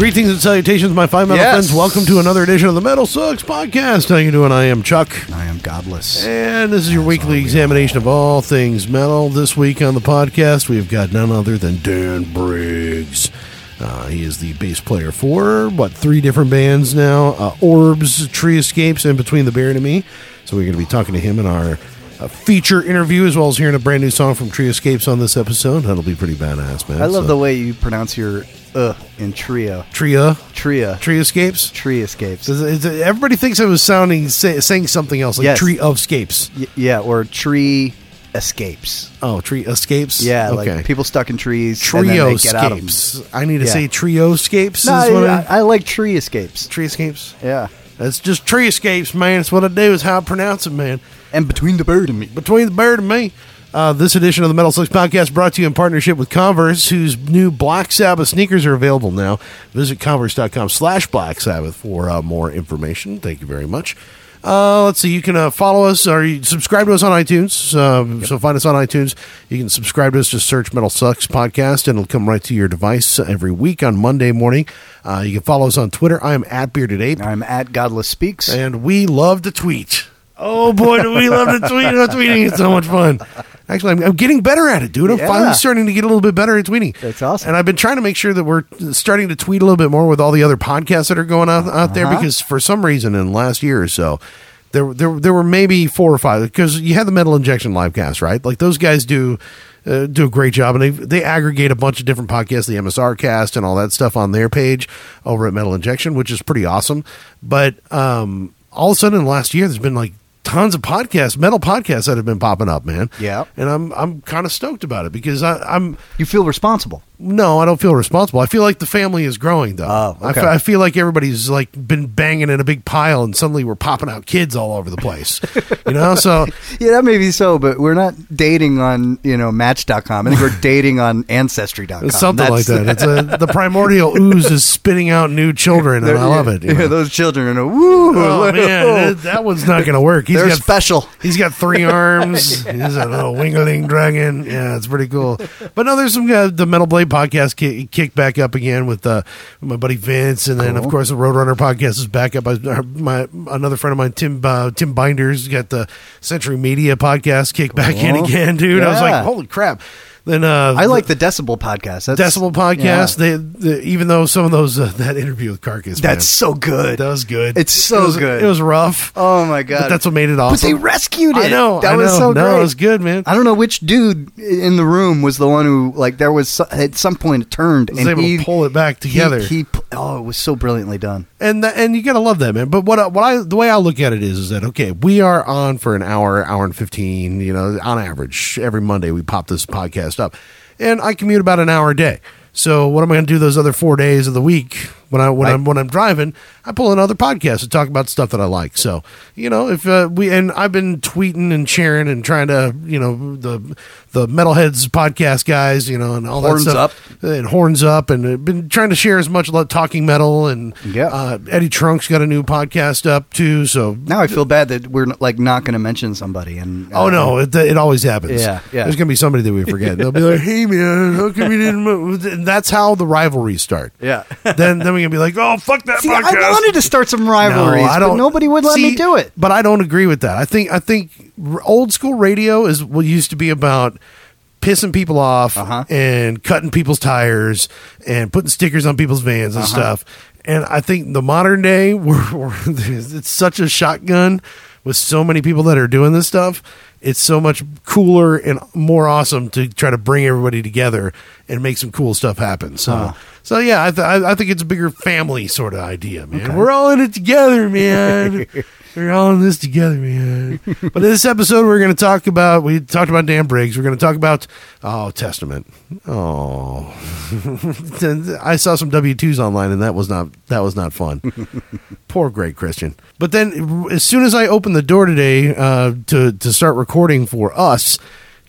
Greetings and salutations, my fine metal Yes. friends. Welcome to another edition of the Metal Sucks podcast. How you doing? I am Chuck, I am godless. and this is your weekly examination of all things metal. This week on the podcast, we've got none other than Dan Briggs. Uh, he is the bass player for what three different bands now: uh, Orbs, Tree Escapes, and Between the Bear and Me. So we're going to be talking to him in our uh, feature interview, as well as hearing a brand new song from Tree Escapes on this episode. That'll be pretty badass, man. I love So- the way you pronounce your uh in trio. Tria, Tria. Tree Escapes. Tree escapes. Is it- is it- everybody thinks I was sounding say, saying something else like Yes. tree of scapes. Y- yeah, or tree escapes. Oh, tree escapes. Yeah, okay. like people stuck in trees. trio they get out of 'em. scapes. I need to Yeah. say trio escapes. No, is what I, I, I like tree escapes. tree escapes. Yeah, That's just tree escapes, man. It's what I do. Is how I pronounce it, man. And between the bird and me. Between the bird and me. Uh, this edition of the Metal Sucks Podcast brought to you in partnership with Converse, whose new Black Sabbath sneakers are available now. Visit converse.com slash Black Sabbath for uh, more information. Thank you very much. Uh, let's see. You can uh, follow us or you subscribe to us on iTunes. Um, So find us on iTunes. You can subscribe to us. Just search Metal Sucks Podcast, and it'll come right to your device every week on Monday morning. Uh, you can follow us on Twitter. I am at Bearded Ape. I'm at godless speaks. And we love to tweet. Oh boy, do we love to tweet! Oh, tweeting is so much fun. Actually, I'm, I'm getting better at it, dude. I'm Yeah. finally starting to get a little bit better at tweeting. That's awesome. And I've been trying to make sure that we're starting to tweet a little bit more with all the other podcasts that are going out out there Uh-huh. because for some reason in the last year or so. There, there, there were maybe four or five because you had the Metal Injection live cast, right? Like those guys do, uh, do a great job, and they they aggregate a bunch of different podcasts, the MSR cast, and all that stuff on their page over at Metal Injection, which is pretty awesome. But um, all of a sudden, in the last year, there's been like tons of podcasts, metal podcasts that have been popping up, man. Yeah. and I'm I'm kind of stoked about it because I, I'm you feel responsible. No, I don't feel responsible. I feel like the family is growing, though. Oh, I okay. fe- I feel like everybody's like been banging in a big pile, and suddenly we're popping out kids all over the place. you know, so Yeah, that may be so, but we're not dating on you know Match.com. I think we're dating on Ancestry.com. something like that. It's a, the primordial ooze is spitting out new children, and I love it. you Yeah, those children are woo. Oh man, that- one's not going to work. He's They're got special. He's got three arms. He's a little wingling dragon. Yeah, it's pretty cool. But no, there's some uh, the Metal Blade podcast kick, kicked back up again with uh, my buddy Vince, and then of course the Roadrunner podcast is back up. I, my another friend of mine, Tim uh, Tim Binders, got the Century Media podcast kicked back in again, dude. I was like, holy crap. Then uh, I like the Decibel podcast. That's, Decibel podcast. Yeah. They, the, even though some of those uh, that interview with Carcass, man, That's so good. that was good. It's so It was- good. It was rough. Oh my god! But that's what made it awesome. But they rescued it. I know. That I was know. so no, great. it was good, man. I don't know which dude in the room was the one who, like, there was at some point it turned was and able he to pull it back together. He, pu- oh, it was so brilliantly done. and that, and you gotta love that, man. But what what I the way I look at it is is that okay, we are on for an hour, hour and fifteen. You know, on average, every Monday we pop this podcast up, and I commute about an hour a day. So what am I going to do those other four days of the week when I when Right. I'm when I'm driving? I pull another podcast to talk about stuff that I like. So you know, if uh, we and I've been tweeting and sharing and trying to you know the the metalheads podcast guys, you know, and all Horns that stuff, and horns up, and uh, been trying to share as much about talking metal and Yeah. uh, Eddie Trunk's got a new podcast up too. So Now I feel bad that we're like not going to mention somebody. And oh no, it, it always happens. Yeah, yeah. There's gonna be somebody that we forget. They'll be like, "Hey man, how come you didn't?" Move? And that's how the rivalries start. Yeah. then then gonna be like, "Oh fuck that See, podcast." I wanted to start some rivalries, No, I but don't. nobody would let See, me do it. But I don't agree with that. I think I think old school radio is what used to be about pissing people off Uh-huh. and cutting people's tires and putting stickers on people's vans Uh-huh. and stuff. And I think the modern day, we're, we're, it's such a shotgun with so many people that are doing this stuff. It's so much cooler and more awesome to try to bring everybody together and make some cool stuff happen. So, so yeah, I, th- I I think it's a bigger family sort of idea, man. We're all in it together, man. We're all in this together, man. but in this episode, we're going to talk about. We talked about Dan Briggs. We're going to talk about oh Testament. Oh, I saw some W twos online, and that was not that was not fun. Poor Greg Christian. But then, as soon as I opened the door today uh, to to start recording for us,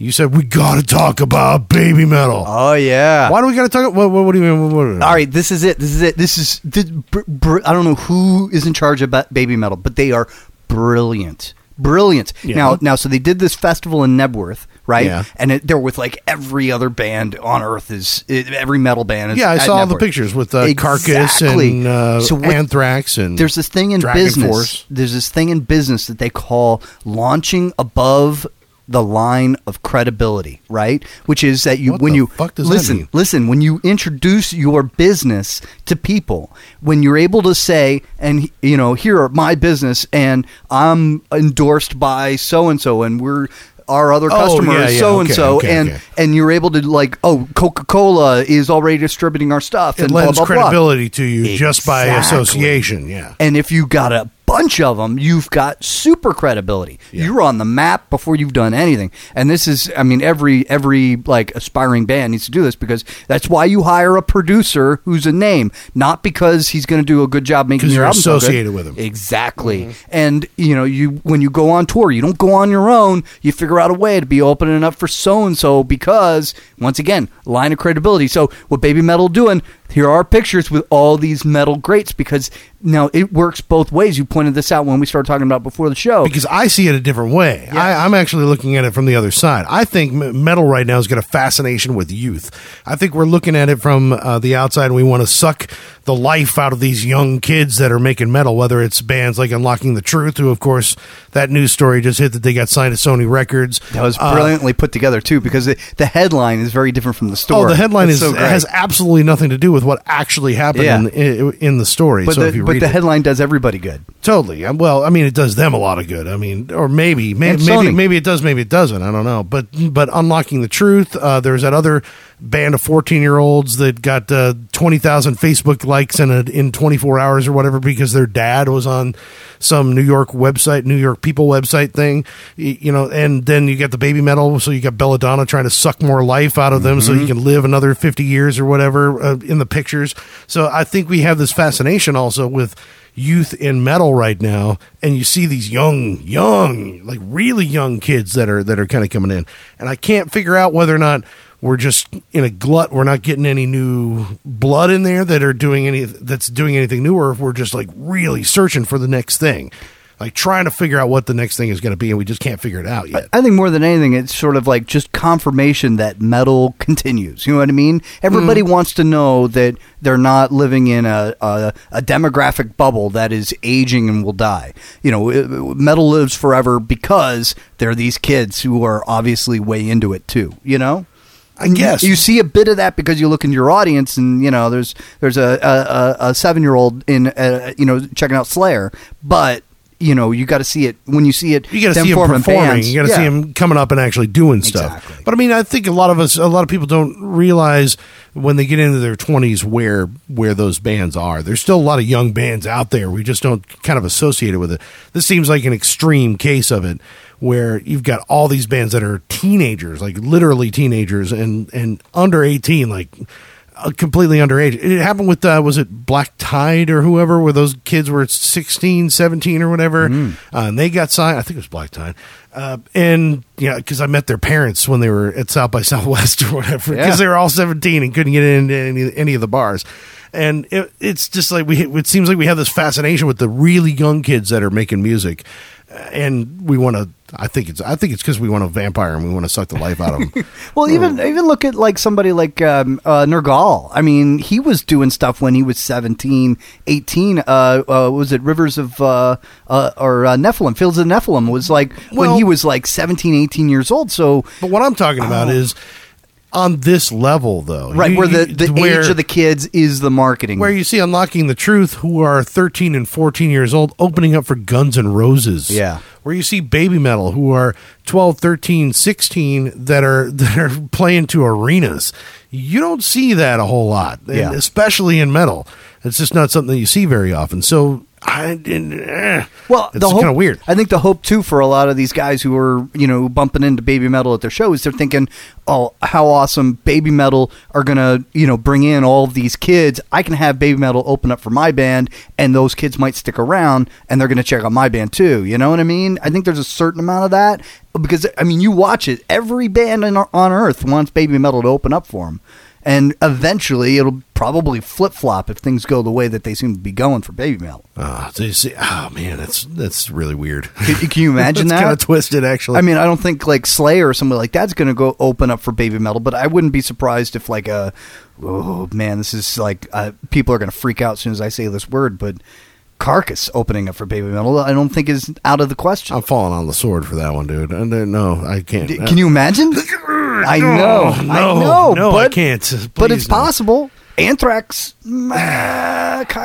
you said we got to talk about baby metal. Oh yeah. Why do we got to talk? What, what, what do you mean? What, All right, this is it. This is it. This is. This, br- br- I don't know who is in charge of baby metal, but they are brilliant, brilliant. Yeah. Now, now, so they did this festival in Knebworth, right? Yeah. And it, they're with like every other band on earth is it, every metal band. Is Yeah, I saw all the pictures with uh, Carcass and uh, So what- Anthrax and There's this thing in Dragon business. Force. There's this thing in business that they call launching above the line of credibility, right? Which is that you What when you fuck does that listen, listen, when you introduce your business to people, when you're able to say and you know, here are my business and I'm endorsed by so and so and we're our other Oh, customer is so and so and and you're able to like oh Coca-Cola is already distributing our stuff it and lends blah, blah, blah. credibility to you just by association. Yeah. And if you got a bunch of them, you've got super credibility. Yeah. You're on the map before you've done anything. And this is, I mean, every every like aspiring band needs to do this because that's why you hire a producer who's a name, not because he's going to do a good job making 'Cause your you're album sound good. associated with him. Exactly. Mm-hmm. And you know, you when you go on tour, you don't go on your own. You figure out a way to be opening up for so and so because once again, line of credibility. So what Baby Metal doing? Here are pictures with all these metal grates because now it works both ways. You pointed this out when we started talking about before the show. because I see it a different way. I, I'm actually looking at it from the other side. I think metal right now has got a fascination with youth. I think we're looking at it from uh, the outside. and We want to suck the life out of these young kids that are making metal, whether it's bands like Unlocking the Truth, who, of course, that news story just hit that they got signed to Sony Records. that was Uh, brilliantly put together too because the, the headline is very different from the story. Oh, the headline is so has absolutely nothing to do with what actually happened Yeah. in, in, in the story. but so the, if you but the it, headline does everybody good. Totally. Well, I mean, it does them a lot of good. I mean, or maybe, may, maybe, Sony. maybe it does, maybe it doesn't. I don't know. But, but unlocking the truth. Uh, there's that other band of 14 year olds that got uh, 20,000 Facebook likes in a, in 24 hours or whatever because their dad was on some New York website, New York People website thing. You know, and then you get the baby metal. So you got Belladonna trying to suck more life out of them so Mm-hmm. you can live another 50 years or whatever uh, in the pictures. So I think we have this fascination also with youth in metal right now and you see these young young like really young kids that are that are kind of coming in. And i can't figure out whether or not we're just in a glut we're not getting any new blood in there that are doing any that's doing anything new or if we're just like really searching for the next thing like trying to figure out what the next thing is going to be and we just can't figure it out yet I think more than anything, it's sort of like just confirmation that metal continues. You know what I mean? Everybody wants to know that they're not living in a, a, a demographic bubble that is aging and will die. You know, it- metal lives forever because there are these kids who are obviously way into it too. You know. I guess. you see a bit of that because you look into your audience, and you know there's there's a a, a, a seven year old in uh, you know checking out Slayer, but you know you got to see it when you see it. You got to see him performing. bands. You got to Yeah. see him coming up and actually doing stuff. Exactly. But I mean, I think a lot of us, a lot of people don't realize when they get into their twenties where where those bands are. There's still a lot of young bands out there. We just don't kind of associate it with it. This seems like an extreme case of it, where you've got all these bands that are teenagers, like literally teenagers, and and under eighteen, like. Uh, completely underage. It happened with uh, was it Black Tide or whoever, where those kids were 16, 17 or whatever, Mm. uh, and they got signed. I think it was Black Tide, uh, and yeah, because I met their parents when they were at South by Southwest or whatever, because Yeah. they were all seventeen and couldn't get into any, any of the bars. And it, it's just like we. It seems like we have this fascination with the really young kids that are making music, uh, and we want to. I think it's. I think it's because we want to vampire and we want to suck the life out of him. Well, even even look at like somebody like um, uh, Nergal. I mean, he was doing stuff when he was 17, 18. Uh, uh, was it Rivers of uh, uh, or uh, Nephilim? Fields of Nephilim was like when he was like 17, 18 years old. So But what I'm talking about Oh. is on this level though. Right, You- where the, the where- age of the kids is the marketing. where you see Unlocking the Truth, who are 13 and 14 years old, opening up for Guns and Roses. Yeah. Where you see Baby Metal, who are 12, 13, 16, that are that are playing to arenas. You don't see that a whole lot, Yeah. especially in metal. It's just not something that you see very often. So I didn't. Eh. Well, it's kind of weird. I think the hope too for a lot of these guys who are you know bumping into baby metal at their shows, they're thinking, "Oh, how awesome! Baby metal are gonna you know bring in all of these kids. I can have baby metal open up for my band, and those kids might stick around, and they're gonna check out my band too. You know what I mean? I think there's a certain amount of that because I mean, you watch it. Every band in, on earth wants baby metal to open up for them. And eventually, it'll probably flip flop if things go the way that they seem to be going for baby metal. Ah, so you see, oh man, that's that's really weird. Can, can you imagine that? kind of twisted, actually. I mean, I don't think like Slayer or somebody like that's going to go open up for baby metal, but I wouldn't be surprised if like a oh man, this is like uh, people are going to freak out as soon as I say this word, but Carcass opening up for baby metal, I don't think is out of the question. I'm falling on the sword for that one, dude. And uh, no, I can't. D- Can you imagine? I know, I no, know, no, but, I can't. but it's no. possible. Anthrax, kind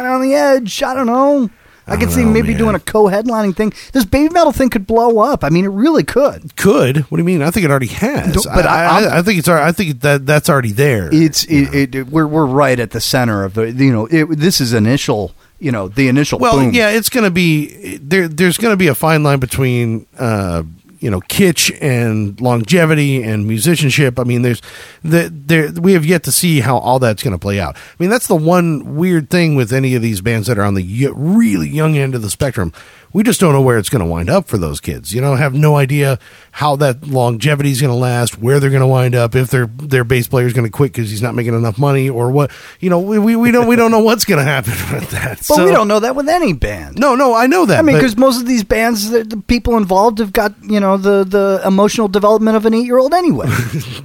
of on the edge. I don't know. I, I could see know, maybe man. doing a co-headlining thing. This baby metal thing could blow up. I mean, it really could. Could? What do you mean? I think it already has. Don't- but I, I- I, I think it's. I think that that's already there. It's it, it, we're we're right at the center of the you know it, this is initial you know the initial well, boom. yeah, it's going to be there. There's going to be a fine line between. Uh, you know, kitsch and longevity and musicianship. I mean, there's the there. We have yet to see how all that's going to play out. I mean, that's the one weird thing with any of these bands that are on the really young end of the spectrum. We just don't know where it's going to wind up for those kids. You know, have no idea how that longevity is going to last, where they're going to wind up, if their their bass player is going to quit because he's not making enough money, or what. You know, we, we, we don't we don't know what's going to happen with that. but we don't know that with any band. No, no, I know that. I mean, because most of these bands, the, the people involved have got you know the the emotional development of an eight year old anyway.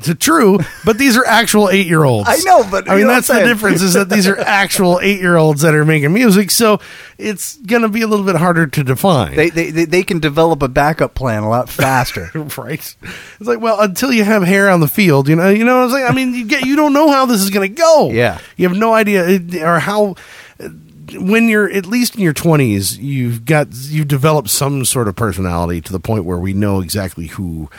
It's true, but these are actual eight year olds. I know, but I mean that's the difference is that these are actual eight year olds that are making music, so it's gonna be a little bit harder to define. they, they they they can develop a backup plan a lot faster. right? It's like, well, until you have hair on the field, you know, you know what I'm saying. I mean, you get, you don't know how this is gonna go. Yeah. you have no idea uh, or how. Uh, when you're at least in your 20s, you've got you've developed some sort of personality to the point where we know exactly who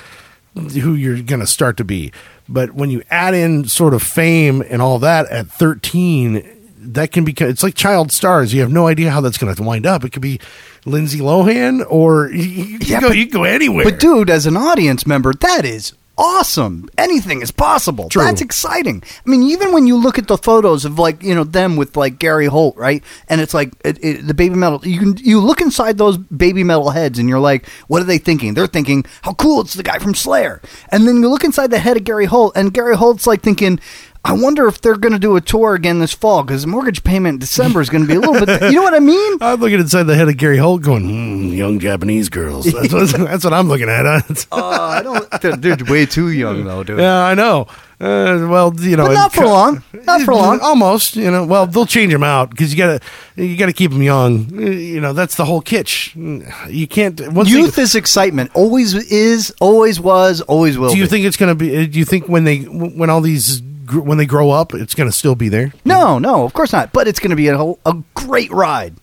who you're going to start to be. But when you add in sort of fame and all that at 13, that can be it's like child stars. You have no idea how that's going to wind up. It could be Lindsay Lohan or you, you, Yeah, go, but- you can go anywhere. But dude, as an audience member, that is awesome. Anything is possible. True. That's exciting. I mean, even when you look at the photos of like you know them with like Gary Holt, right? And it's like it, it, the baby metal. You can you look inside those baby metal heads, and you're like, what are they thinking? They're thinking, how cool! It's the guy from Slayer. And then you look inside the head of Gary Holt, and Gary Holt's like thinking. I wonder if they're going to do a tour again this fall because the mortgage payment in December is going to be a little bit. You know what I mean? I'm looking inside the head of Gary Holt, going, mm, "Young Japanese girls." That's what, that's what I'm looking at. Oh, I don't. They're, they're way too young though, dude. yeah, I know. Uh, well, you know, But not for long. Not for long. Almost, you know. Well, they'll change them out because you gotta, you gotta keep them young. Uh, You know, that's the whole kitsch. You can't. Youth is excitement. Always is. Always was. Always will. do you be. think it's gonna be? uh, Do you think when they, when all these, when they grow up, it's gonna still be there No, no, of course not. But it's going to be a, a great ride.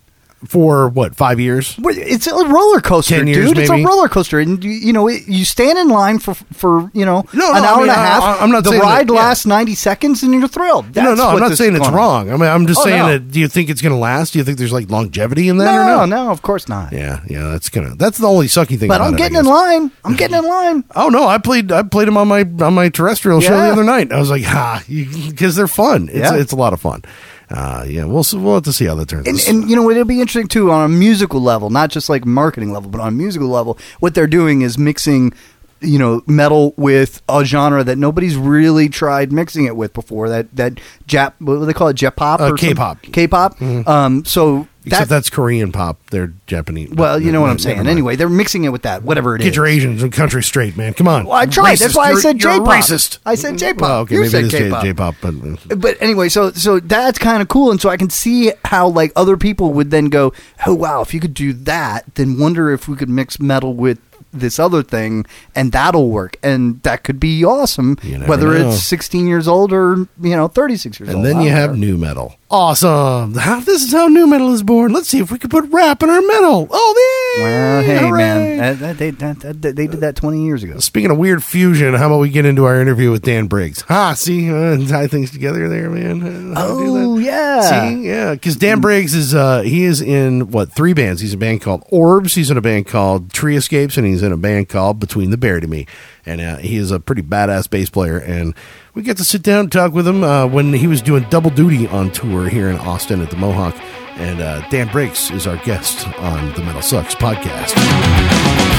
For what five years? It's a roller coaster, 10 years, dude. It's a roller coaster, and you, you know it, you stand in line for for you know No, an no, I hour mean, and a half. I- I'm not the saying that- ride yeah. lasts ninety seconds, and you're thrilled. no, That's no, I'm not saying it's wrong. I mean, I'm just Oh, saying no. that. Do you think it's gonna last? Do you think there's like longevity in that? or No, no? no, of course not. Yeah, yeah, that's gonna. That's the only sucky thing. But I'm it, getting in line. I'm getting in line. Oh no, I played I played them on my on my terrestrial show the other night. I was like, ha, because they're fun. It's Yeah. it's a lot of fun. Uh, yeah, we'll we'll have to see how that turns. And, out. and you know it'll be interesting too on a musical level, not just like marketing level, but on a musical level. What they're doing is mixing, you know, metal with a genre that nobody's really tried mixing it with before. That that Jap, what do they call it, J-pop Uh, or some- K-pop. K-pop. Um, so Except that, that's Korean pop. They're Japanese. well, you know what I'm saying. Anyway, they're mixing it with that, whatever it is. get your Asians and country straight, man. Come on. Well, I tried. Racist. That's why I You're- said you're a J-pop. Racist. I said J-pop. Well, okay, You maybe said it is J- K-pop. J-pop, but uh, but anyway, so so that's kind of cool, and so I can see how like other people would then go, "Oh wow, if you could do that, then wonder if we could mix metal with this other thing, and that'll work, and that could be awesome, whether know. it's 16 years old or you know 36 years old. And then you have new metal. Awesome. How, this is how new metal is born. Let's see if we could put rap in our metal. Oh, yeah. Well, hey Hooray. man, that, that, they, that, they did that 20 years ago. Speaking of weird fusion, how about we get into our interview with Dan Briggs? Ha, see, uh, tie things together there, man. Uh, how that. Oh yeah, See, yeah, because Dan Briggs is uh, he is in what three bands? He's in a band called Orbs. He's in a band called Tree Escapes, and he's in a band called Between the Bear to Me. And uh, he is a pretty badass bass player. And we get to sit down and talk with him uh, when he was doing double duty on tour here in Austin at the Mohawk. And uh, Dan Briggs is our guest on the Metal Sucks podcast.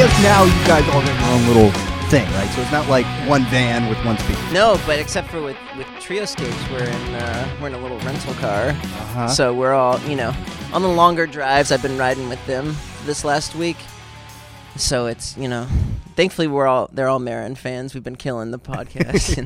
Guess now you guys all got your own little thing, right? So it's not like one van with one speaker. No, but except for with with Trioscapes, we're in uh, we're in a little rental car. Uh-huh. So we're all you know on the longer drives. I've been riding with them this last week. So it's you know, thankfully we're all they're all Maron fans. We've been killing the podcast.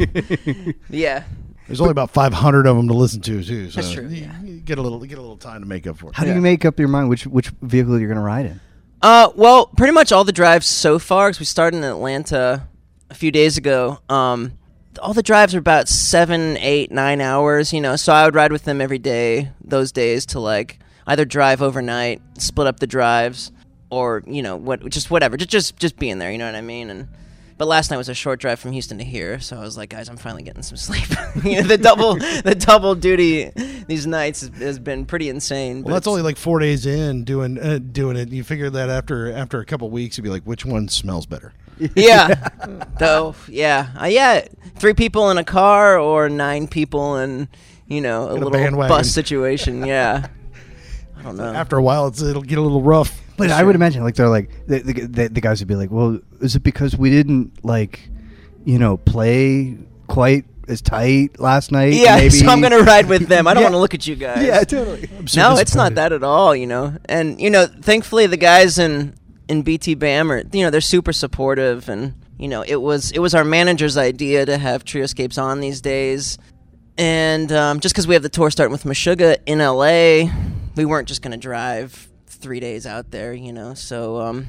and- yeah, There's only about 500 of them to listen to, too. So That's true, you- yeah. you get a little get a little time to make up for it. How do you make up your mind which which vehicle you're going to ride in? Uh, well, pretty much all the drives so far, because we started in Atlanta a few days ago. Um, all the drives are about seven, eight, nine hours. You know, so I would ride with them every day those days to like either drive overnight, split up the drives, or you know what, just whatever, just just just being there. You know what I mean? And but last night was a short drive from Houston to here, so I was like, guys, I'm finally getting some sleep. you know, the double the double duty these nights has, been pretty insane. Well, that's only like four days in doing uh, doing it. You figure that after after a couple weeks, you'd be like, which one smells better? yeah. Though, yeah, uh, yeah. Three people in a car or nine people in, you know, a In little bandwagon. bus situation. Yeah. I don't know. After a while, it's, it'll get a little rough. But I would imagine like they're like the, the, the, the guys would be like, well, is it because we didn't like, you know, play quite as tight last night? yeah, maybe? so I'm gonna ride with them. I don't Yeah. want to look at you guys. Yeah, totally. no, it's not that at all. You know, and you know, thankfully the guys in in BTBAM are you know they're super supportive, and you know it was it was our manager's idea to have Trioscapes on these days, and um, just because we have the tour starting with Meshuggah in LA, we weren't just gonna drive three days out there, you know. So um,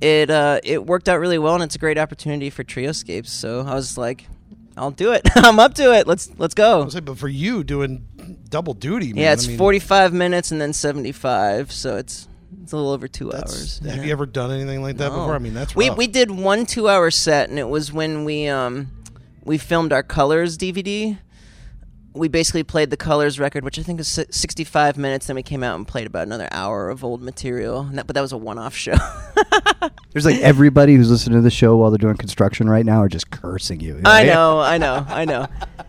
it uh, it worked out really well, and it's a great opportunity for Trioscapes. So I was like. I'll do it. I'm up to it. Let's let's go. I was like, but for you doing double duty, man, Yeah, it's I mean, 45 minutes and then 75, so it's it's a little over two hours. Have yeah. you ever done anything like that No. before? I mean, that's we rough. we did one two hour set, and it was when we um we filmed our Colors DVD. We basically played the Colors record, which I think is 65 minutes. Then we came out and played about another hour of old material, and that, but that was a one off show. There's like everybody who's listening to the show while they're doing construction right now are just cursing you. I know, I know, I know.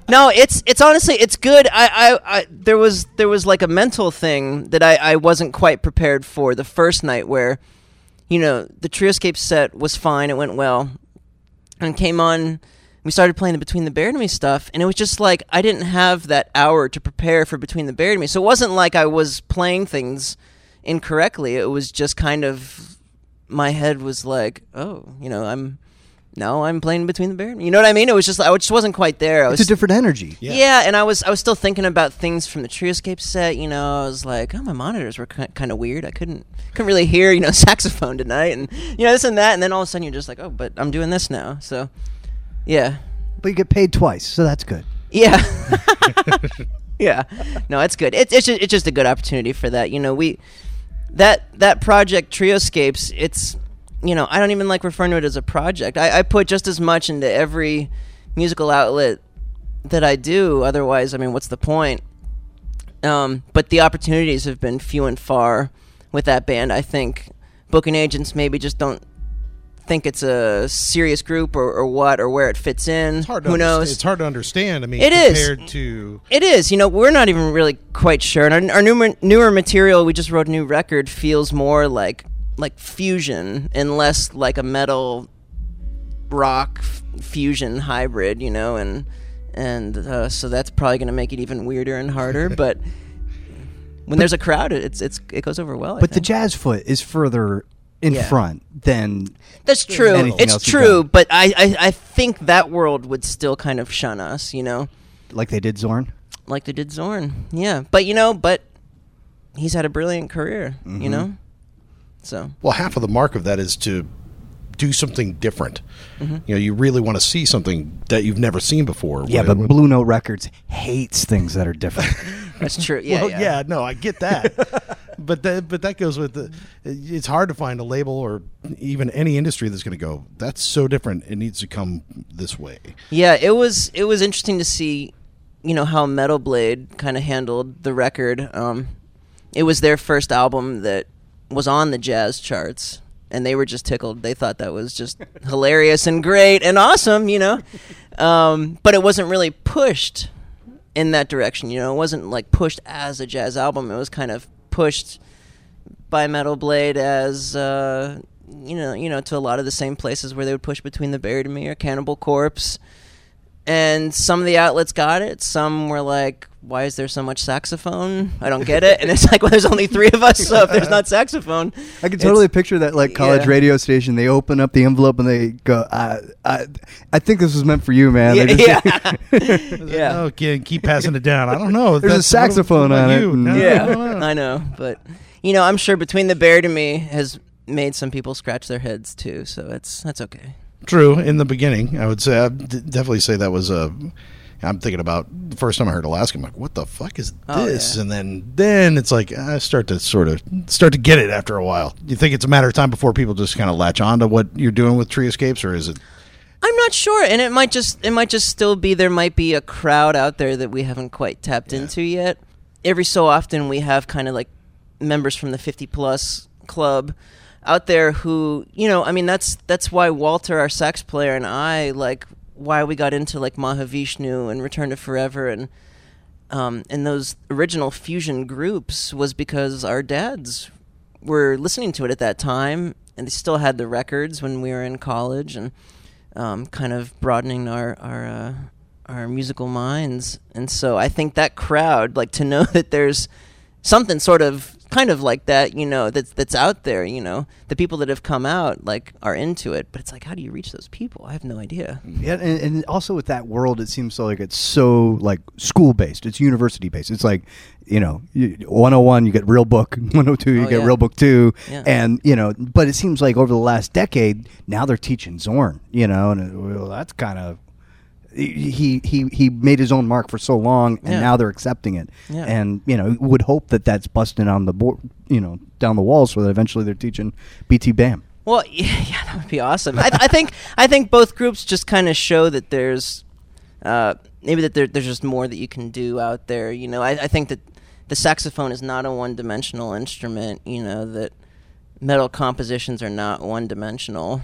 No, it's it's honestly it's good. I, I, I there was there was like a mental thing that I, I wasn't quite prepared for the first night where, you know, the Trioscape set was fine, it went well, and came on. We started playing the Between the Buried and Me stuff, and it was just like I didn't have that hour to prepare for Between the Buried and Me. So it wasn't like I was playing things incorrectly. It was just kind of my head was like, oh, you know, I'm no, I'm playing between the bear. You know what I mean? It was just I just wasn't quite there. I It's was a different energy. yeah. and I was I was still thinking about things from the Trioscape set. You know, I was like, oh, my monitors were kind of weird. I couldn't couldn't really hear you know saxophone tonight, and you know this and that. And then all of a sudden you're just like, oh, but I'm doing this now. So yeah, But you get paid twice, so that's good. yeah. yeah. No, it's good. It, it's just, it's just a good opportunity for that. You know, we that that project Trioscapes. It's you know I don't even like referring to it as a project. I, I put just as much into every musical outlet that I do. Otherwise, I mean, what's the point? Um, but the opportunities have been few and far with that band. I think booking agents maybe just don't think it's a serious group or, or what or where it fits in. It's hard to Who underst- knows? It's hard to understand. I mean, It is. compared to It is. You know, we're not even really quite sure. And our, our newer, newer material, we just wrote a new record, feels more like like fusion and less like a metal rock f- fusion hybrid. You know, and and uh, so that's probably going to make it even weirder and harder. but when there's a crowd, it- it's it's it goes over well. I But the jazz foot is further in Yeah. front than That's true. anything It's else true, but I, I I think that world would still kind of shun us, you know, like they did Zorn. like they did Zorn. Yeah, but you know, but he's had a brilliant career, Mm-hmm. you know. So Well, half of the mark of that is to do something different. Mm-hmm. You know, you really want to see something that you've never seen before. Yeah, but Blue Note Records hates things that are different. that's true. Yeah, well, yeah. yeah. no, I get that. but that, but that goes with the. It's hard to find a label or even any industry that's going to go. That's so different. It needs to come this way. Yeah, it was it was interesting to see, you know, how Metal Blade kind of handled the record. Um, it was their first album that was on the jazz charts, and they were just tickled. They thought that was just hilarious and great and awesome, you know. Um, but it wasn't really pushed in that direction. You know, it wasn't like pushed as a jazz album. It was kind of pushed by Metal Blade as uh, you know, you know, to a lot of the same places where they would push between the Buried and Me or Cannibal Corpse. And some of the outlets got it. Some were like, "Why is there so much saxophone? I don't get it." And it's like, "Well, there's only three of us, so if there's not saxophone, I can totally picture that like college yeah. radio station. They open up the envelope and they go, I, I, I think this was meant for you, man. Yeah, They just- yeah, yeah. Oh, kid, keep passing it down. I don't know. There's a saxophone on it, mm. No, yeah, I don't know. I know, but you know, I'm sure between the Buried and Me has made some people scratch their heads too. So it's that's okay. True. In the beginning, I would say I definitely say that was a. I'm thinking about the first time I heard Alaska. I'm like, what the fuck is Oh, this? yeah. And then then it's like I start to sort of start to get it after a while. You think it's a matter of time before people just kind of latch on to what you're doing with Tree Escapes, or is it? I'm not sure, and it might just it might just still be there might be a crowd out there that we haven't quite tapped into yet. Every so often we have kind of like members from the 50 plus club out there who, you know, I mean that's that's why Walter our sax player and I like why we got into like Mahavishnu and Return to Forever and um, and those original fusion groups was because our dads were listening to it at that time, and they still had the records when we were in college, and um, kind of broadening our our uh, our musical minds. And so I think that crowd, like to know that there's something sort of kind of like that, you know, that's that's out there, you know, the people that have come out like are into it, but it's like how do you reach those people? I have no idea. Yeah, and, and also with that world, it seems so like it's so like school based. It's university based. It's like you know, you- 101 you get real book, 102 you Oh, get yeah. real book two, Yeah. and you know. But it seems like over the last decade, now they're teaching Zorn. You know, and uh, well, that's kind of. He he he made his own mark for so long, and Yeah. now they're accepting it. Yeah. And you know, would hope that that's busting on the board, you know, down the walls, so that eventually they're teaching BTBAM. Well, yeah, yeah, that would be awesome. I, I think I think both groups just kind of show that there's uh, maybe that there, there's just more that you can do out there. You know, I, I think that the saxophone is not a one-dimensional instrument. You know that metal compositions are not one-dimensional.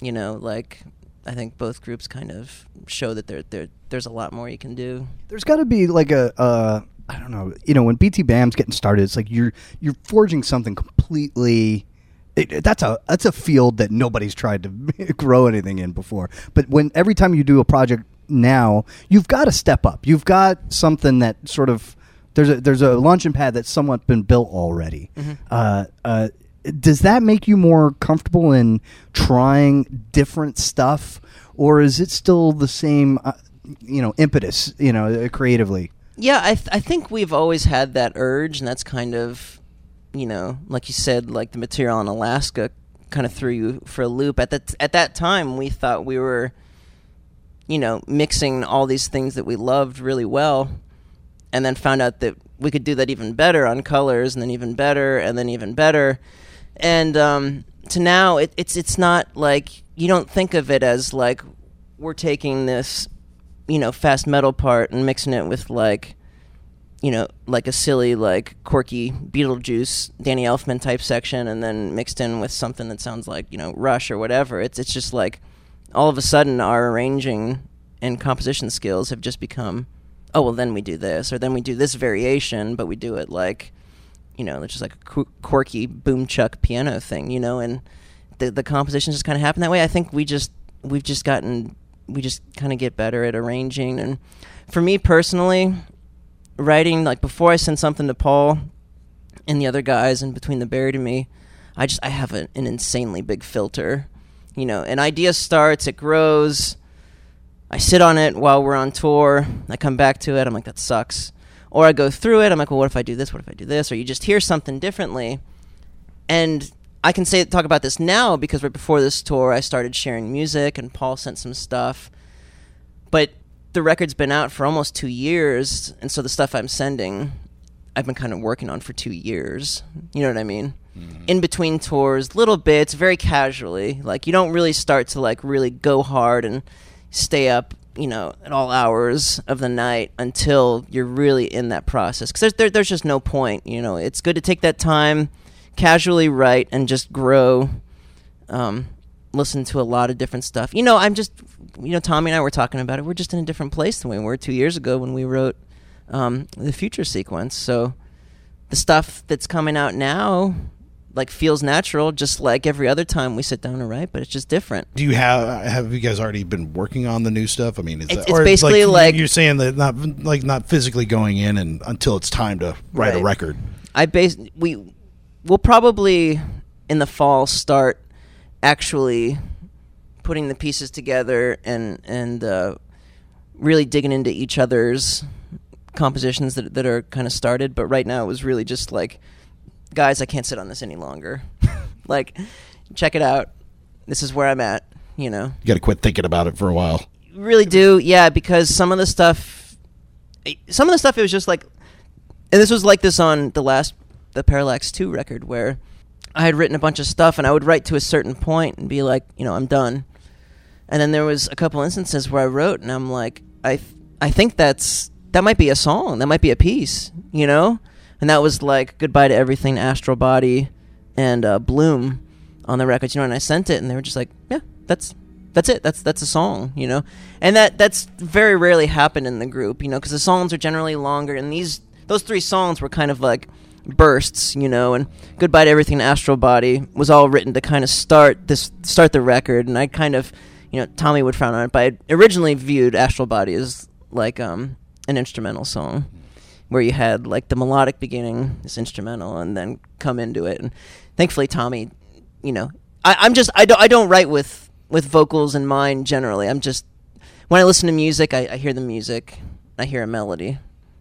You know, like I think both groups kind of show that there there there's a lot more you can do. there's got to be like a uh, I don't know. You know, when BTBAM's getting started, it's like you're you're forging something completely. It, that's a that's a field that nobody's tried to grow anything in before. But when every time you do a project now, you've got to step up. You've got something that sort of there's a there's a launching pad that's somewhat been built already. Uh, uh, does that make you more comfortable in trying different stuff, or is it still the same? Uh, you know, impetus. You know, uh, creatively. Yeah, I th- I think we've always had that urge, and that's kind of, you know, like you said, like the material in Alaska kind of threw you for a loop. At that at that time, we thought we were, you know, mixing all these things that we loved really well, and then found out that we could do that even better on colors, and then even better, and then even better, and um, to now it, it's it's not like you don't think of it as like we're taking this you know fast metal part and mixing it with like you know like a silly like quirky Beetlejuice Danny Elfman type section and then mixed in with something that sounds like you know Rush or whatever. It's it's just like all of a sudden our arranging and composition skills have just become oh well then we do this or then we do this variation but we do it like you know it's just like a quirky boom chuck piano thing you know and the the compositions just kind of happen that way I think we just we've just gotten we just kind of get better at arranging and for me personally writing like before i send something to paul and the other guys and between the buried and me, I just I have a, an insanely big filter. You know, an idea starts, it grows. I sit on it while we're on tour. I come back to it. I'm like, that sucks. Or I go through it. I'm like, well, what if I do this? What if I do this? Or you just hear something differently. And I can say talk about this now because right before this tour, I started sharing music, and Paul sent some stuff. But the record's been out for almost two years, and so the stuff I'm sending, I've been kind of working on for two years. You know what I mean? Mm-hmm. In between tours, little bits, very casually. Like you don't really start to like really go hard and stay up, you know, at all hours of the night until you're really in that process. Because there's there, there's just no point. You know, it's good to take that time, casually write, and just grow. Um, listen to a lot of different stuff. You know, I'm just, you know, Tommy and I were talking about it. We're just in a different place than we were two years ago when we wrote um, the future sequence. So the stuff that's coming out now, like, feels natural, just like every other time we sit down to write, but it's just different. Do you have have you guys already been working on the new stuff? I mean, is It's- that, it's basically you- like- you're saying that not like not physically going in and until it's time to write a record. I base we will probably in the fall start actually putting the pieces together and and uh, really digging into each other's compositions that that are kind of started. But right now it was really just like, guys, I can't sit on this any longer. like, check it out. This is where I'm at. You know You got to quit thinking about it for a while. really do yeah because some of the stuff some of the stuff it was just like and this was like this on the last the parallax 2 record where i had written a bunch of stuff and i would write to a certain point and be like you know i'm done and then there was a couple instances where i wrote and i'm like i th- i think that's that might be a song that might be a piece you know and that was like goodbye to everything astral body and uh, bloom on the records you know and i sent it and they were just like yeah that's that's it. That's that's a song you know? And that that's very rarely happened in the group you know because the songs are generally longer and these those three songs were kind of like bursts you know? And goodbye to everything astral body was all written to kind of start this start the record and i kind of you know tommy would frown on it but i originally viewed astral body as like um an instrumental song where you had like the melodic beginning, this instrumental, and then come into it. And thankfully, Tommy, you know, I, I'm just I don't I don't write with with vocals in mind generally. I'm just when I listen to music, I, I hear the music, I hear a melody,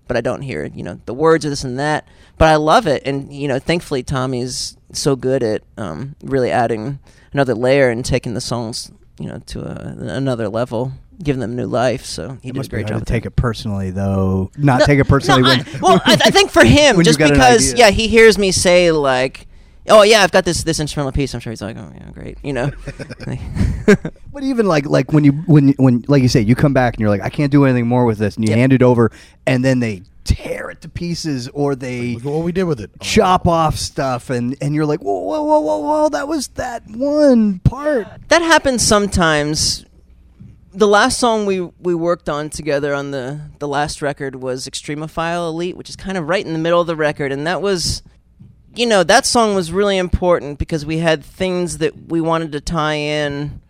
but I don't hear you know the words or this and that. But I love it, and you know, thankfully, Tommy's so good at um, really adding another layer and taking the songs you know to a, another level, giving them new life. So he It did a must be great hard job. to with take that. it personally, though. Not No- take it personally no, when. I, well, I, I think for him, just because, yeah, he hears me say like, "Oh yeah, I've got this this instrumental piece." I'm sure he's like, "Oh yeah, great," you know. But even like like when you when when like you say you come back and you're like I can't do anything more with this and you Yep. hand it over and then they tear it to pieces or they Look at what we did with it. chop off stuff and and you're like whoa whoa whoa whoa whoa that was that one part that happens sometimes. The last song we we worked on together on the the last record was Extremophile Elite, which is kind of right in the middle of the record, and that was, you know, that song was really important because we had things that we wanted to tie in.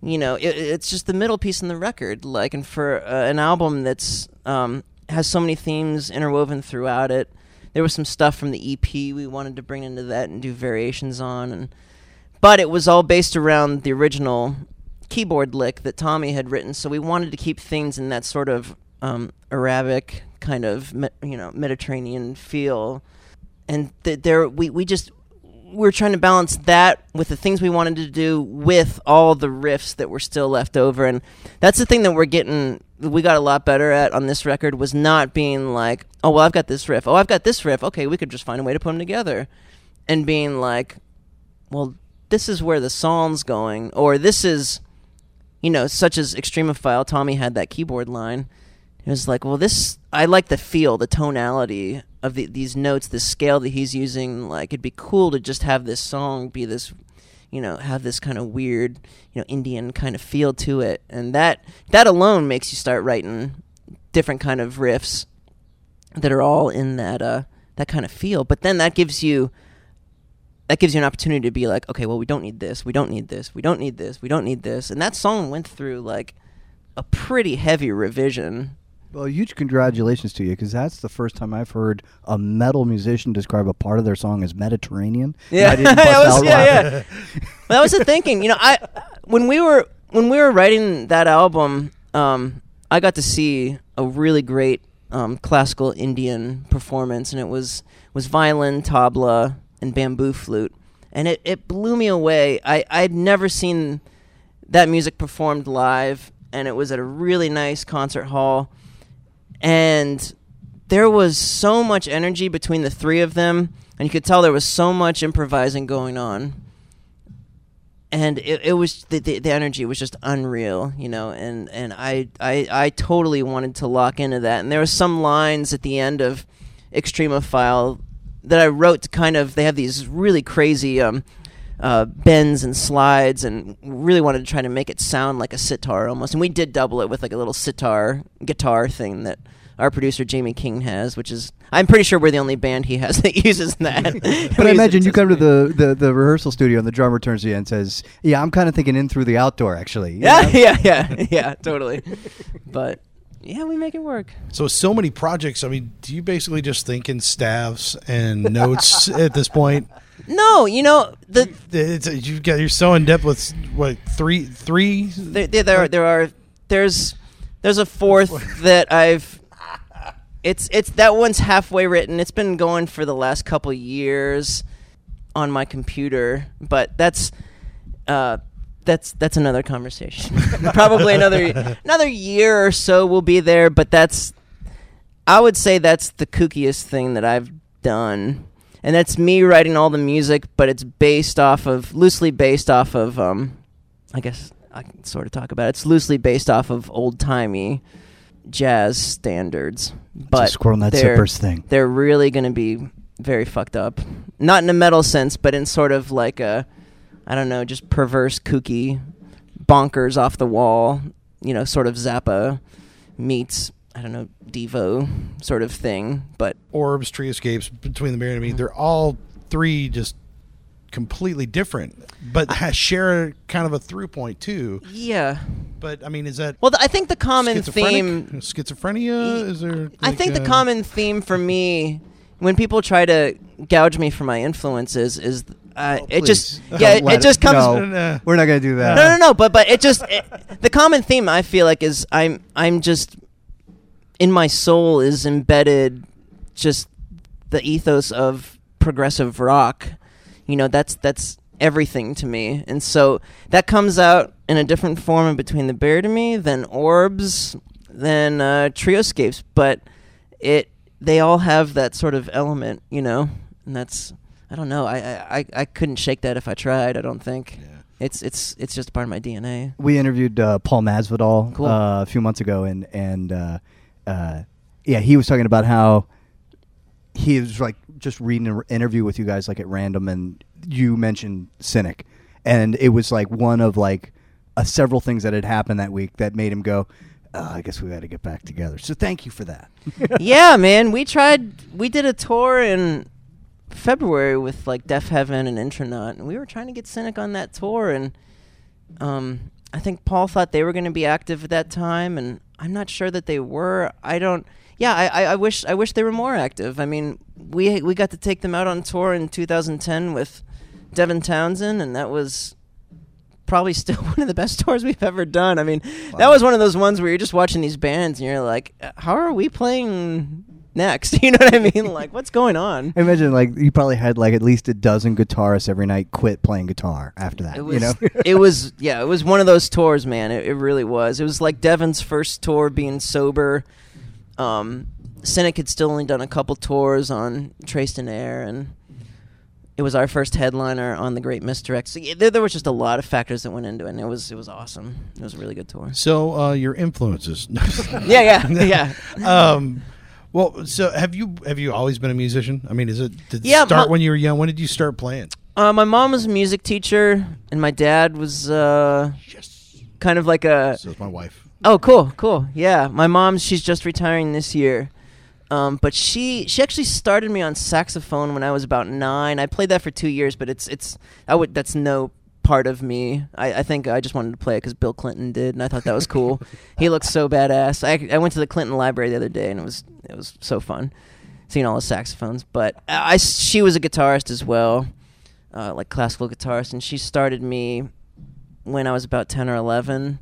You know, it, it's just the middle piece in the record, like, and for uh, an album that's um, has so many themes interwoven throughout it. There was some stuff from the EP we wanted to bring into that and do variations on, and but it was all based around the original keyboard lick that Tommy had written. So we wanted to keep things in that sort of um, Arabic kind of you know Mediterranean feel, and th- there we we just we were trying to balance that with the things we wanted to do with all the riffs that were still left over, and that's the thing that we're getting. We got a lot better at on this record was not being like, oh well, I've got this riff. Oh, I've got this riff. Okay, we could just find a way to put them together, and being like, well, this is where the song's going, or this is, you know, such as Extremophile. Tommy had that keyboard line. It was like, well, this I like the feel, the tonality of the, these notes, the scale that he's using. Like, it'd be cool to just have this song be this, you know, have this kind of weird, you know, Indian kind of feel to it, and that that alone makes you start writing different kind of riffs that are all in that uh that kind of feel. But then that gives you that gives you an opportunity to be like, okay, well, we don't need this, we don't need this, we don't need this, we don't need this, and that song went through like a pretty heavy revision Well, huge congratulations to you because that's the first time I've heard a metal musician describe a part of their song as Mediterranean. Yeah, I didn't that was- yeah, yeah. That was the thinking. You know, I when we were when we were writing that album, um, I got to see a really great um, classical Indian performance, and it was was violin, tabla, and bamboo flute, and it, it blew me away. I I'd never seen that music performed live, and it was at a really nice concert hall, and there was so much energy between the three of them, and you could tell there was so much improvising going on. And it, it was the, the the energy was just unreal, you know, and, and I, I I totally wanted to lock into that. And there were some lines at the end of Extremophile that I wrote to kind of they have these really crazy um, uh, bends and slides, and really wanted to try to make it sound like a sitar almost. And we did double it with like a little sitar guitar thing that our producer Jamie King has, which is I'm pretty sure we're the only band he has that uses that. But I imagine you come to the, the, the rehearsal studio and the drummer turns to you and says, "Yeah, I'm kind of thinking in through the outdoor, actually." Yeah, know? yeah, yeah, yeah, totally. But yeah, we make it work. So so many projects. I mean, do you basically just think in staffs and notes at this point? No, you know the It's, you've got you're so in depth with what three three. there, there, there, are, there are there's there's a fourth that I've it's it's that one's halfway written. It's been going for the last couple years on my computer, but that's uh that's that's another conversation. Probably another another year or so will be there, but that's I would say that's the kookiest thing that I've done. And that's me writing all the music, but it's based off of loosely based off of um I guess I can sort of talk about it. It's loosely based off of old timey jazz standards. But Squirrel Nut Zippers thing. They're really going to be very fucked up. Not in a metal sense, but in sort of like a, I don't know, just perverse, kooky, bonkers off the wall, you know, sort of Zappa meets, I don't know, Devo sort of thing. But orbs, Trioscapes between the Buried and Me. They're all three just completely different, but ha- share kind of a through point too. yeah. But I mean, is that Well, I think the common theme schizophrenia? Is there? I think the uh, common theme for me when people try to gouge me for my influences is uh, it just yeah don't it, it just comes No, Nah. we're not going to do that. no no no but but it just it, the common theme I feel like is I'm I'm just in my soul is embedded just the ethos of progressive rock. You know that's that's everything to me. And so that comes out in a different form in between the Buried and Me than orbs than uh, trioscapes. But it they all have that sort of element you know? And that's i don't know i i, I- I couldn't shake that if i tried i don't think it's it's it's just part of my dna we interviewed uh, Paul Masvidal Cool. uh, a few months ago, and and uh, uh, yeah, he was talking about how he was like just reading an interview with you guys like at random, and you mentioned Cynic, and it was like one of like uh, several things that had happened that week that made him go. Uh, I guess we got to get back together. So thank you for that. yeah, man. We tried. We did a tour in February with like Deafheaven and Intronaut, and we were trying to get Cynic on that tour. And um, I think Paul thought they were going to be active at that time, and I'm not sure that they were. I don't. Yeah, I, I, I wish I wish they were more active. I mean, we we got to take them out on tour in 2010 with Devin Townsend, and that was probably still one of the best tours we've ever done. I mean, that was one of those ones where you're just watching these bands and you're like, "Uh, how are we playing next? You know what I mean? Like, what's going on? I imagine like you probably had like at least a dozen guitarists every night quit playing guitar after that. It was, you know, it was, yeah, it was one of those tours, man. It, it really was. It was like Devin's first tour being sober. Um, Cynic had still only done a couple tours on Traced in Air, and it was our first headliner on the Great Misdirect. So yeah, there, there was just a lot of factors that went into it, and it was it was awesome. It was a really good tour. So uh, your influences. Yeah, yeah, yeah. um, well, so have you have you always been a musician? I mean, is it did it Yeah, start my- when you were young? When did you start playing? Uh, my mom was a music teacher, and my dad was uh, kind of like a. So is my wife. Oh, cool, cool. Yeah, my mom, she's just retiring this year. Um, but she she actually started me on saxophone when I was about nine. I played that for two years, but it's it's I would that's no part of me. I, I think I just wanted to play it because Bill Clinton did, and I thought that was cool. he looks so badass. I, I went to the Clinton Library the other day, and it was it was so fun seeing all the saxophones. But I, she was a guitarist as well, uh, like classical guitarist, and she started me when I was about ten or eleven.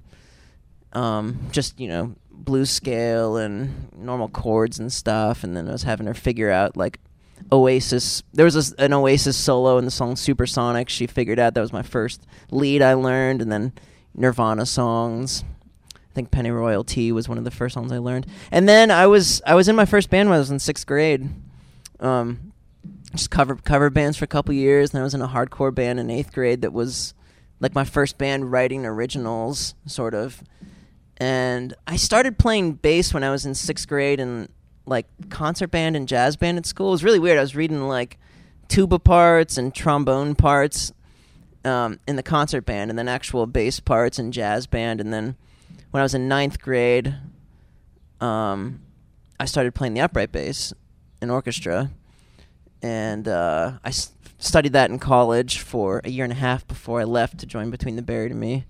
Um, just you know, blues scale and normal chords and stuff, and then I was having her figure out like Oasis. There was a, an Oasis solo in the song Supersonic. She figured out that was my first lead I learned, and then Nirvana songs. I think Pennyroyal Tea was one of the first songs I learned. And then I was I was in my first band when I was in sixth grade. Um, just cover cover bands for a couple years. And I was in a hardcore band in eighth grade that was like my first band writing originals, sort of. And I started playing bass when I was in sixth grade and like concert band and jazz band at school. It was really weird. I was reading like tuba parts and trombone parts um, in the concert band, and then actual bass parts and jazz band, and then when I was in ninth grade, um, I started playing the upright bass in orchestra, and uh, I s- studied that in college for a year and a half before I left to join Between the Buried and Me.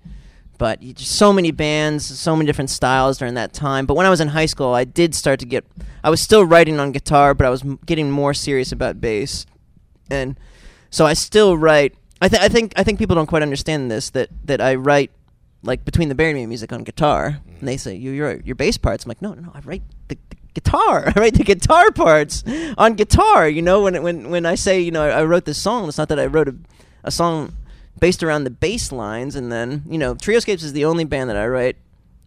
But just so many bands, so many different styles during that time. But when I was in high school, I did start to get. I was still writing on guitar, but I was m- getting more serious about bass, and so I still write. I, th- I think I think people don't quite understand this that that I write like between the Bury Me music on guitar, and they say you your your bass parts. I'm like, no, no, no, I write the, the guitar. I write the guitar parts on guitar. You know, when when when I say you know I, I wrote this song, it's not that I wrote a, a song based around the bass lines, and then you know Trioscapes is the only band that I write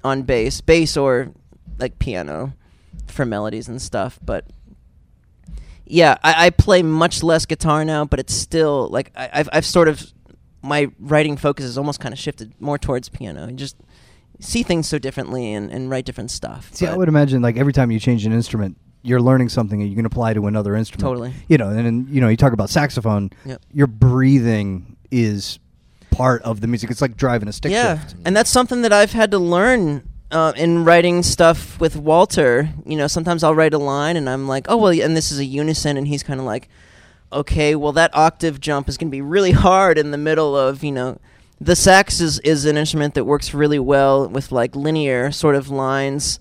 on bass, bass or like piano for melodies and stuff, but. Yeah, I, I play much less guitar now, but it's still like I, I've I've sort of my writing focus has almost kind of shifted more towards piano. You just see things so differently and, and write different stuff. See, I would imagine like every time you change an instrument, you're learning something that you can apply to another instrument. Totally. You know, and, then you know, you talk about saxophone. Yep. Your breathing is part of the music. It's like driving a stick yeah, shift. and that's something that I've had to learn uh, in writing stuff with Walter. You know, sometimes I'll write a line and I'm like, oh well, and this is a unison, and he's kind of like, okay, well that octave jump is going to be really hard in the middle of you know. The sax is, is an instrument that works really well with like linear sort of lines,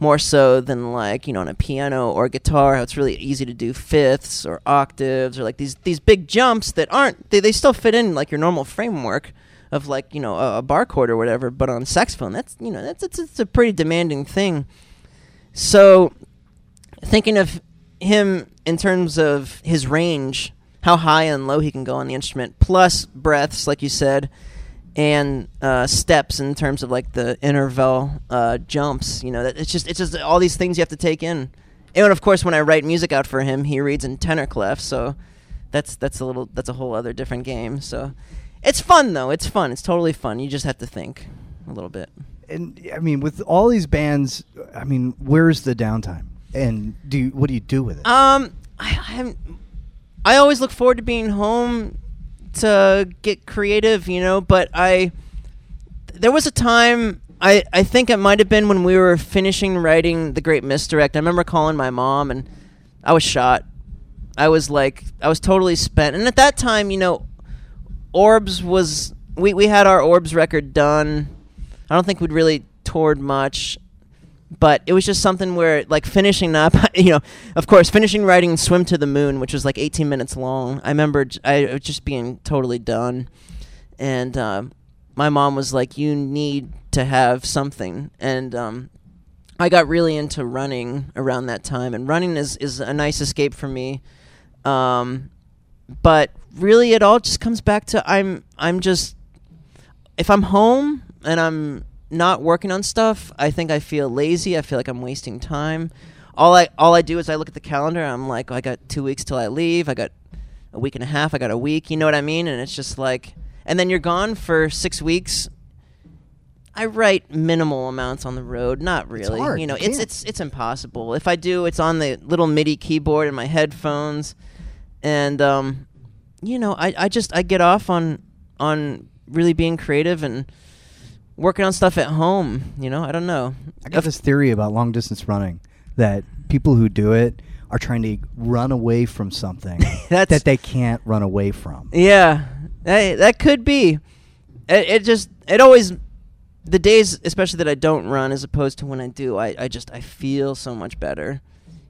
more so than like you know on a piano or guitar. How it's really easy to do fifths or octaves or like these these big jumps that aren't they, they still fit in like your normal framework of like you know a, a bar chord or whatever. But on saxophone, that's you know that's it's, it's a pretty demanding thing. So thinking of him in terms of his range, how high and low he can go on the instrument, plus breaths, like you said, and uh, steps in terms of like the interval uh, jumps. You know, that it's just it's just all these things you have to take in. And of course, when I write music out for him, he reads in tenor clef, so that's that's a little that's a whole other different game. So it's fun though. It's fun. It's totally fun. You just have to think a little bit. And I mean, with all these bands, I mean, where's the downtime? And do you, what do you do with it? Um, I, I haven't. I always look forward to being home to get creative, you know. But I, there was a time. I I think it might have been when we were finishing writing the Great Misdirect. I remember calling my mom, and I was shot. I was like, I was totally spent. And at that time, you know, Orbs was we we had our Orbs record done. I don't think we'd really toured much but it was just something where like finishing up you know of course finishing writing swim to the moon which was like 18 minutes long. I remember j- i was just being totally done. And um, my mom was like you need to have something. And um, i got really into running around that time and running is, is a nice escape for me. Um, but really it all just comes back to i'm i'm just if i'm home and i'm not working on stuff, I think I feel lazy. I feel like I'm wasting time. All I all I do is I look at the calendar. I'm like, I got two weeks till I leave. I got a week and a half. I got a week. You know what I mean? And it's just like, and then you're gone for six weeks. I write minimal amounts on the road. Not really. You know, You it's it's it's impossible. If I do, it's on the little MIDI keyboard in my headphones, and um, you know, I I just I get off on on really being creative and working on stuff at home. You know, I don't know. I got this theory about long distance running that people who do it are trying to run away from something That's- that they can't run away from. Yeah, that, that could be. it, it just it always the days especially that I don't run as opposed to when I do I, I just I feel so much better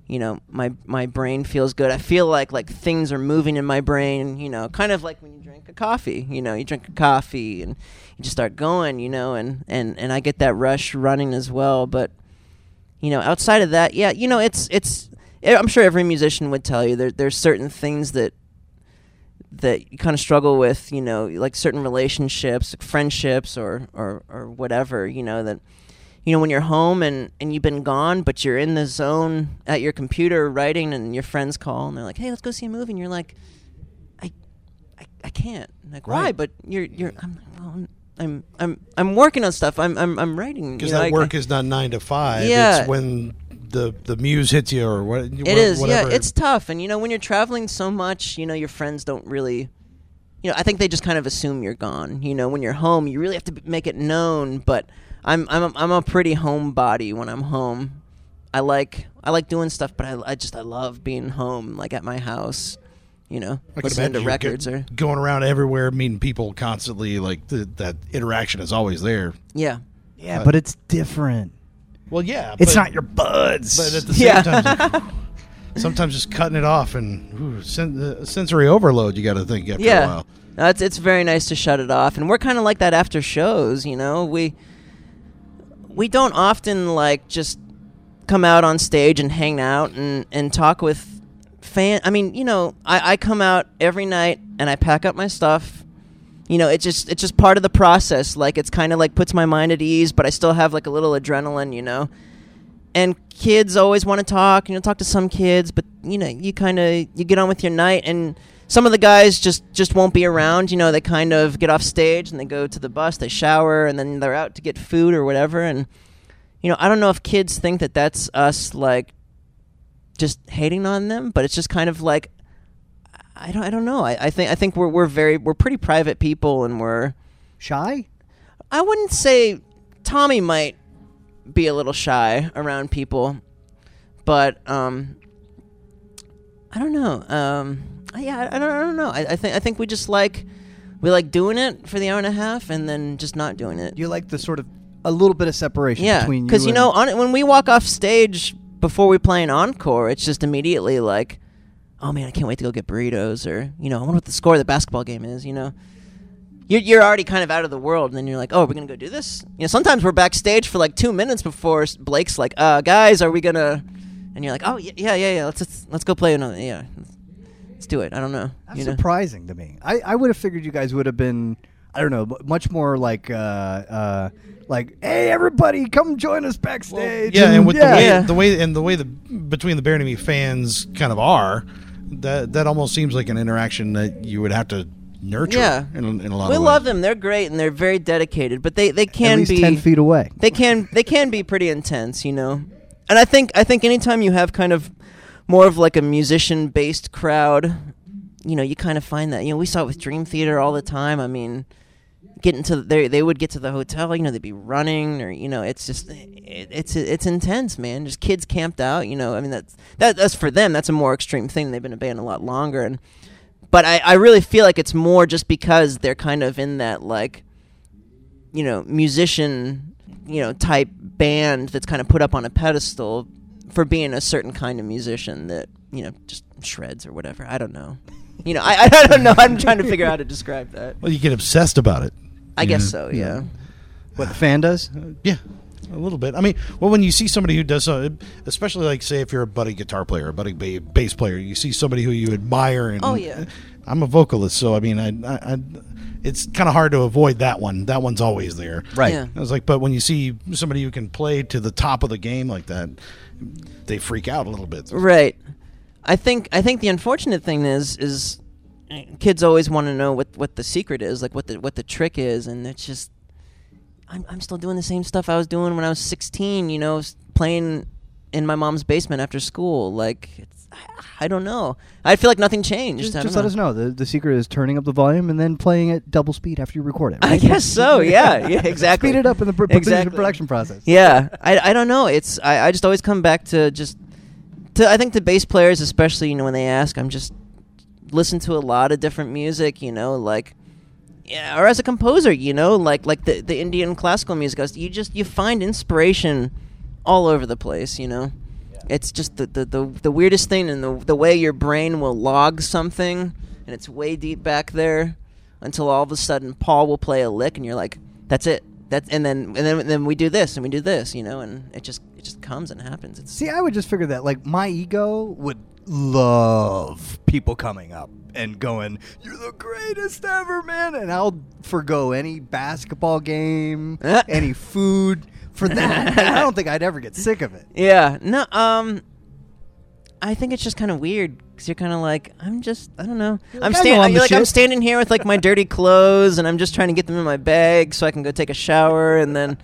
you know my my brain feels good I feel like like things are moving in my brain you know kind of like when you drink a coffee you know you drink a coffee and you just start going you know and and and I get that rush running as well but you know outside of that yeah you know it's it's eh, I'm sure every musician would tell you there there's certain things that that you kind of struggle with, you know, like certain relationships, friendships, or, or, or whatever, you know, that, you know, when you're home and, and you've been gone, but you're in the zone at your computer writing and your friends call and they're like, hey, let's go see a movie. And you're like, I, I, I can't. I'm like, why? Right. But you're, you're, I'm, well, I'm, I'm, I'm, I'm working on stuff. I'm, I'm, I'm writing. Because you know, that I- work is not nine to five. Yeah. It's when the the muse hits you or what. It is, yeah. It's tough, and you know when you're traveling so much, you know your friends don't really, you know, I think they just kind of assume you're gone. You know, when you're home, you really have to make it known. But I'm I'm a, I'm a pretty homebody when I'm home. I like I like doing stuff, but I, I just I love being home, like at my house. You know, I listening to records go- or going around everywhere, meeting people constantly. Like the, that interaction is always there. yeah. Yeah, but it's different. Well, yeah, It's but- not your buds. But at the same Yeah. time, like, sometimes just cutting it off and ooh, sen- uh, sensory overload. You got to think after a yeah. while. No, it's it's very nice to shut it off, and we're kind of like that after shows. You know, we we don't often like just come out on stage and hang out and and talk with fan. I mean, you know, I, I come out every night and I pack up my stuff. You know, it's just it's just part of the process. Like it's kind of like puts my mind at ease, but I still have like a little adrenaline. You know, and kids always want to talk. You know, talk to some kids, but you know, you kind of you get on with your night, and some of the guys just just won't be around. You know, they kind of get off stage and they go to the bus, they shower, and then they're out to get food or whatever. And you know, I don't know if kids think that that's us like just hating on them, but it's just kind of like I don't I don't know. I, I think I think we're we're very we're pretty private people, and we're Shy? I wouldn't say Tommy might be a little shy around people, but um, I don't know. Um, yeah, I, I don't, I don't know. I, I think I think we just like we like doing it for the hour and a half and then just not doing it. You like the sort of a little bit of separation yeah, between you because you and- know, on when we walk off stage before we play an encore, it's just immediately like, oh man, I can't wait to go get burritos, or you know, I wonder what the score of the basketball game is. You know, you're you're already kind of out of the world, and then you're like, oh, we're gonna go do this. You know, sometimes we're backstage for like two minutes before Blake's like, uh, guys, are we gonna? And you're like, oh yeah, yeah, yeah, yeah. Let's let's, let's go play another. Yeah, let's do it. I don't know. That's you know? surprising to me. I, I would have figured you guys would have been, I don't know, much more like, uh, uh, like, hey, everybody, come join us backstage. Yeah, and with yeah. the way Yeah. the way and the way the between the Buried and Me fans kind of are, that that almost seems like an interaction that you would have to nurture. Yeah. in, a- in a lot We of love ways. them. They're great and they're very dedicated, but they they at can least be ten feet away. they can they can be pretty intense, you know. And I think I think anytime you have kind of more of like a musician based crowd, you know, you kind of find that. You know, we saw it with Dream Theater all the time. I mean, getting to they they would get to the hotel, you know, they'd be running or you know, it's just it, it's it's intense, man. Just kids camped out, you know. I mean, that's that that's for them. That's a more extreme thing. They've been a band a lot longer and but I, I really feel like it's more just because they're kind of in that like you know musician you know type band that's kind of put up on a pedestal for being a certain kind of musician that you know just shreds or whatever i don't know you know i, I don't know i'm trying to figure out how to describe that Well, you get obsessed about it. I guess so yeah What the fan does? Yeah, a little bit. I mean, well, when you see somebody who does, uh, especially like say if you're a budding guitar player, a budding ba- bass player, you see somebody who you admire. And Oh, yeah. I'm a vocalist, so I mean, I, I, I it's kind of hard to avoid that one. That one's always there, Right. Yeah. I was like, but when you see somebody who can play to the top of the game like that, they freak out a little bit. right i think i think the unfortunate thing is is kids always want to know what what the secret is like what the what the trick is and it's just I'm, I'm still doing the same stuff I was doing when I was 16, you know, playing in my mom's basement after school. Like, it's, I, I don't know. I feel like nothing changed. Just, just let us know. The, the secret is turning up the volume and then playing at double speed after you record it. I guess so. Yeah. Yeah. Exactly. Speed it up in the pr- Exactly. production process. Yeah. I, I don't know. It's I, I just always come back to just to I think the bass players especially you know when they ask I'm just listen to a lot of different music. You know like yeah, or as a composer, you know, like like the the Indian classical music. I You just you find inspiration all over the place. You know, it's just the, the the the weirdest thing, and the the way your brain will log something, and it's way deep back there, until all of a sudden Paul will play a lick, and you're like, that's it. That's and then and then then we do this and we do this, you know, and it just it just comes and happens. It's See, I would just figure that like my ego would love people coming up and going, "You're the greatest ever, man," and I'll forgo any basketball game, any food for that. and I don't think I'd ever get sick of it. Yeah. No. Um. I think it's just kind of weird because you're kind of like I'm just I don't know I'm I know standing I'm I'm standing here with like my dirty clothes and I'm just trying to get them in my bag so I can go take a shower and then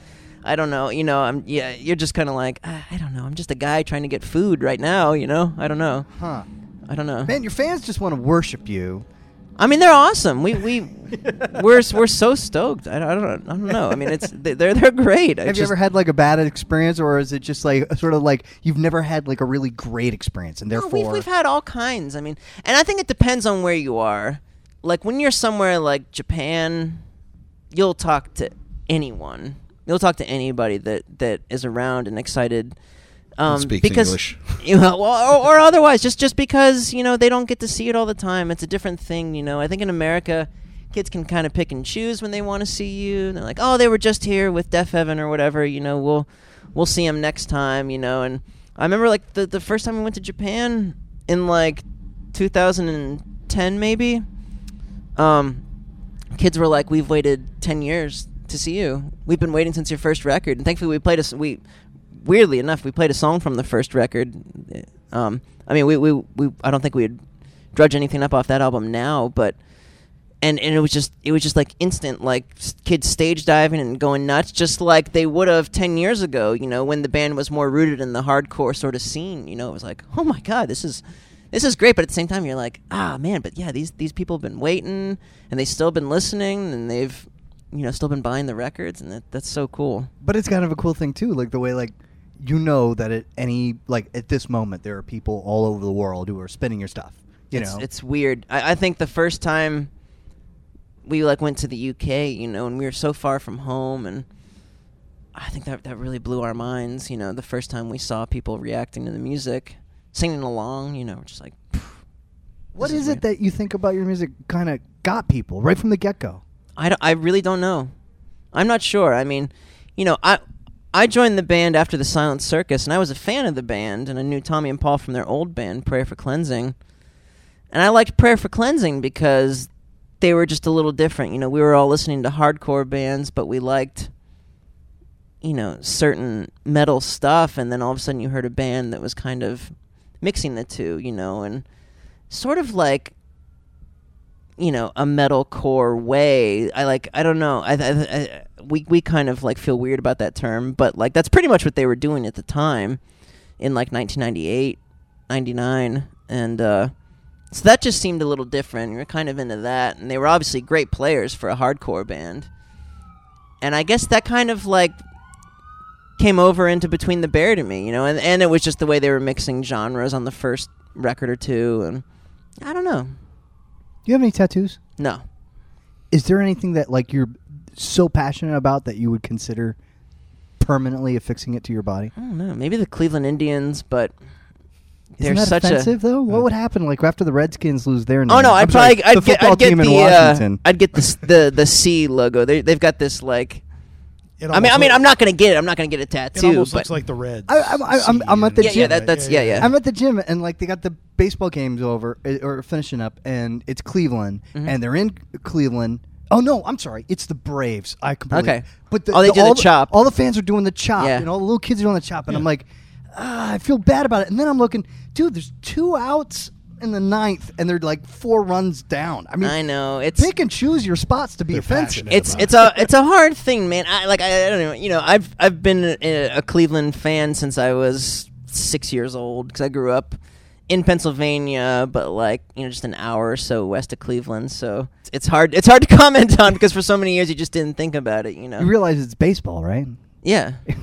I don't know you know I'm yeah you're just kind of like ah, I don't know I'm just a guy trying to get food right now you know I don't know Huh. I don't know Man, your fans just want to worship you. I mean they're awesome we we we're we're so stoked I don't I don't, I don't know I mean it's they're they're great I Have you ever had like a bad experience, or is it just like sort of like you've never had like a really great experience, and No, therefore we've, we've had all kinds. I mean, and I think it depends on where you are. Like when you're somewhere like Japan, you'll talk to anyone. You'll talk to anybody that, that is around and excited. Um, speaks because, English. You know, well, or, or otherwise, just just because you know they don't get to see it all the time. It's a different thing. You know, I think in America, kids can kind of pick and choose when they want to see you. And they're like, oh, they were just here with Deafheaven or whatever. You know, we'll we'll see them next time. You know, and I remember like the the first time we went to Japan in like 2010 maybe. Um, kids were like, "We've waited ten years to see you. We've been waiting since your first record." And thankfully, we played a we weirdly enough we played a song from the first record. Um, I mean, we we, we I don't think we'd drudge anything up off that album now, but and and it was just it was just like instant like kids stage diving and going nuts just like they would have 10 years ago you know when the band was more rooted in the hardcore sort of scene you know it was like oh my god this is this is great but at the same time you're like ah man but yeah these these people have been waiting and they've still been listening and they've you know still been buying the records and that, that's so cool But it's kind of a cool thing too, like the way like you know that at any like at this moment there are people all over the world who are spinning your stuff. You it's, know, it's weird. I, I think the first time we like went to the UK, you know, and we were so far from home, and I think that that really blew our minds. You know, the first time we saw people reacting to the music, singing along, you know, we're just like, what is, is is it that you think about your music kind of got people right from the get go? I, don't- I really don't know. I'm not sure. I mean, you know, I I joined the band after the Silent Circus, and I was a fan of the band, and I knew Tommy and Paul from their old band, Prayer for Cleansing, and I liked Prayer for Cleansing because they were just a little different. You know, we were all listening to hardcore bands, but we liked, you know, certain metal stuff, and then all of a sudden you heard a band that was kind of mixing the two, you know, and sort of like you know a metalcore way. I like I don't know. I, I, I we we kind of like feel weird about that term, but like that's pretty much what they were doing at the time in like 1998, 99 and uh so that just seemed a little different. We were kind of into that and they were obviously great players for a hardcore band. And I guess that kind of like came over into between the Buried and Me, you know, and and it was just the way they were mixing genres on the first record or two and I don't know. Do you have any tattoos? No. Is there anything that like you're so passionate about that you would consider permanently affixing it to your body? I don't know. Maybe the Cleveland Indians, but they're Isn't that such offensive a. though? What would happen like after the Redskins lose their? Oh no! I'm I'd sorry, probably I'd the get I'd get the uh, I'd get the the the C logo. They they've got this like. It I mean, I mean, I'm not gonna get it. I'm not gonna get a tattoo. It tattoo. almost but looks like the Reds. I- I'm- I- I'm- I'm at the Yeah, yeah, that- that's- yeah, yeah. I'm at the gym and like they got the baseball games over uh, or finishing up, and it's Cleveland, Mm-hmm. and they're in Cleveland. Oh no, I'm sorry, it's the Braves. I completely Okay. But the, Oh, they do the all chop. All the fans are doing the chop, Yeah. and all the little kids are doing the chop, and I'm like, ah, I feel bad about it. And then I'm looking, dude, there's two outs in the ninth, and they're like four runs down. I mean, I know it's pick and choose your spots to be They're offensive. passionate. it's about it's a it's a hard thing, man. I like I, I don't know. You know, I've I've been a, a Cleveland fan since I was six years old because I grew up in Pennsylvania, but like you know, just an hour or so west of Cleveland. So it's hard it's hard to comment on because for so many years you just didn't think about it. You know, You realize it's baseball, right? yeah.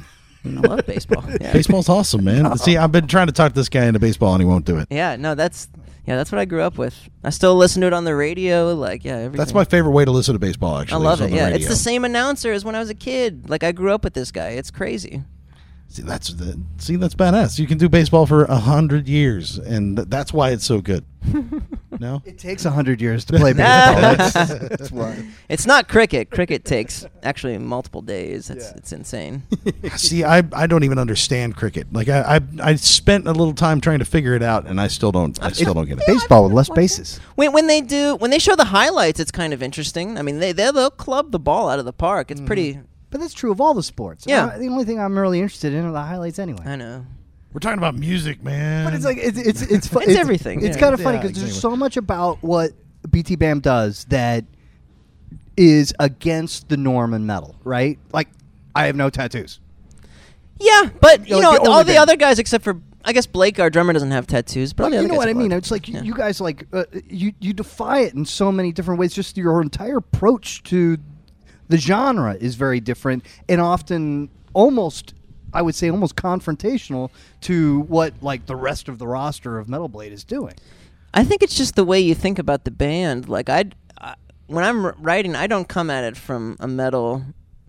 I love baseball. Yeah. Baseball's awesome, man. See, I've been trying to talk this guy into baseball, and he won't do it. Yeah, no, that's Yeah, that's what I grew up with. I still listen to it on the radio. Like, yeah, everything. That's my favorite way to listen to baseball. Actually, I love it. Yeah, it's the same announcer as when I was a kid. Like, I grew up with this guy. It's crazy. See, that's the see that's badass. You can do baseball for a hundred years, and th- that's why it's so good. no, It takes hundred years to play baseball. That's, that's why. It's not cricket. Cricket takes actually multiple days. It's it's insane. see, I I don't even understand cricket. Like I, I I spent a little time trying to figure it out, and I still don't. I still don't get it. Baseball with less bases. when when they do when they show the highlights, it's kind of interesting. I mean, they they- they'll club the ball out of the park. It's pretty. But that's true of all the sports. Yeah. Uh, the only thing I'm really interested in are the highlights anyway. I know. We're talking about music, man. But it's like it's it's it's, fu- It's everything, It's yeah. kind of funny Yeah, because there's exactly. so much about what BTBAM does that is against the norm in metal, right? Like I have no tattoos. Yeah, but you Like know the all only the band. other guys except for I guess Blake, our drummer, doesn't have tattoos. But all the you other know guys what I have mean? a lot. It's like you- Yeah. you guys like uh, you you defy it in so many different ways. Just your entire approach to the genre is very different and often almost I would say almost confrontational to what like the rest of the roster of Metal Blade is doing. I think it's just the way you think about the band. Like I, I when I'm writing, I don't come at it from a metal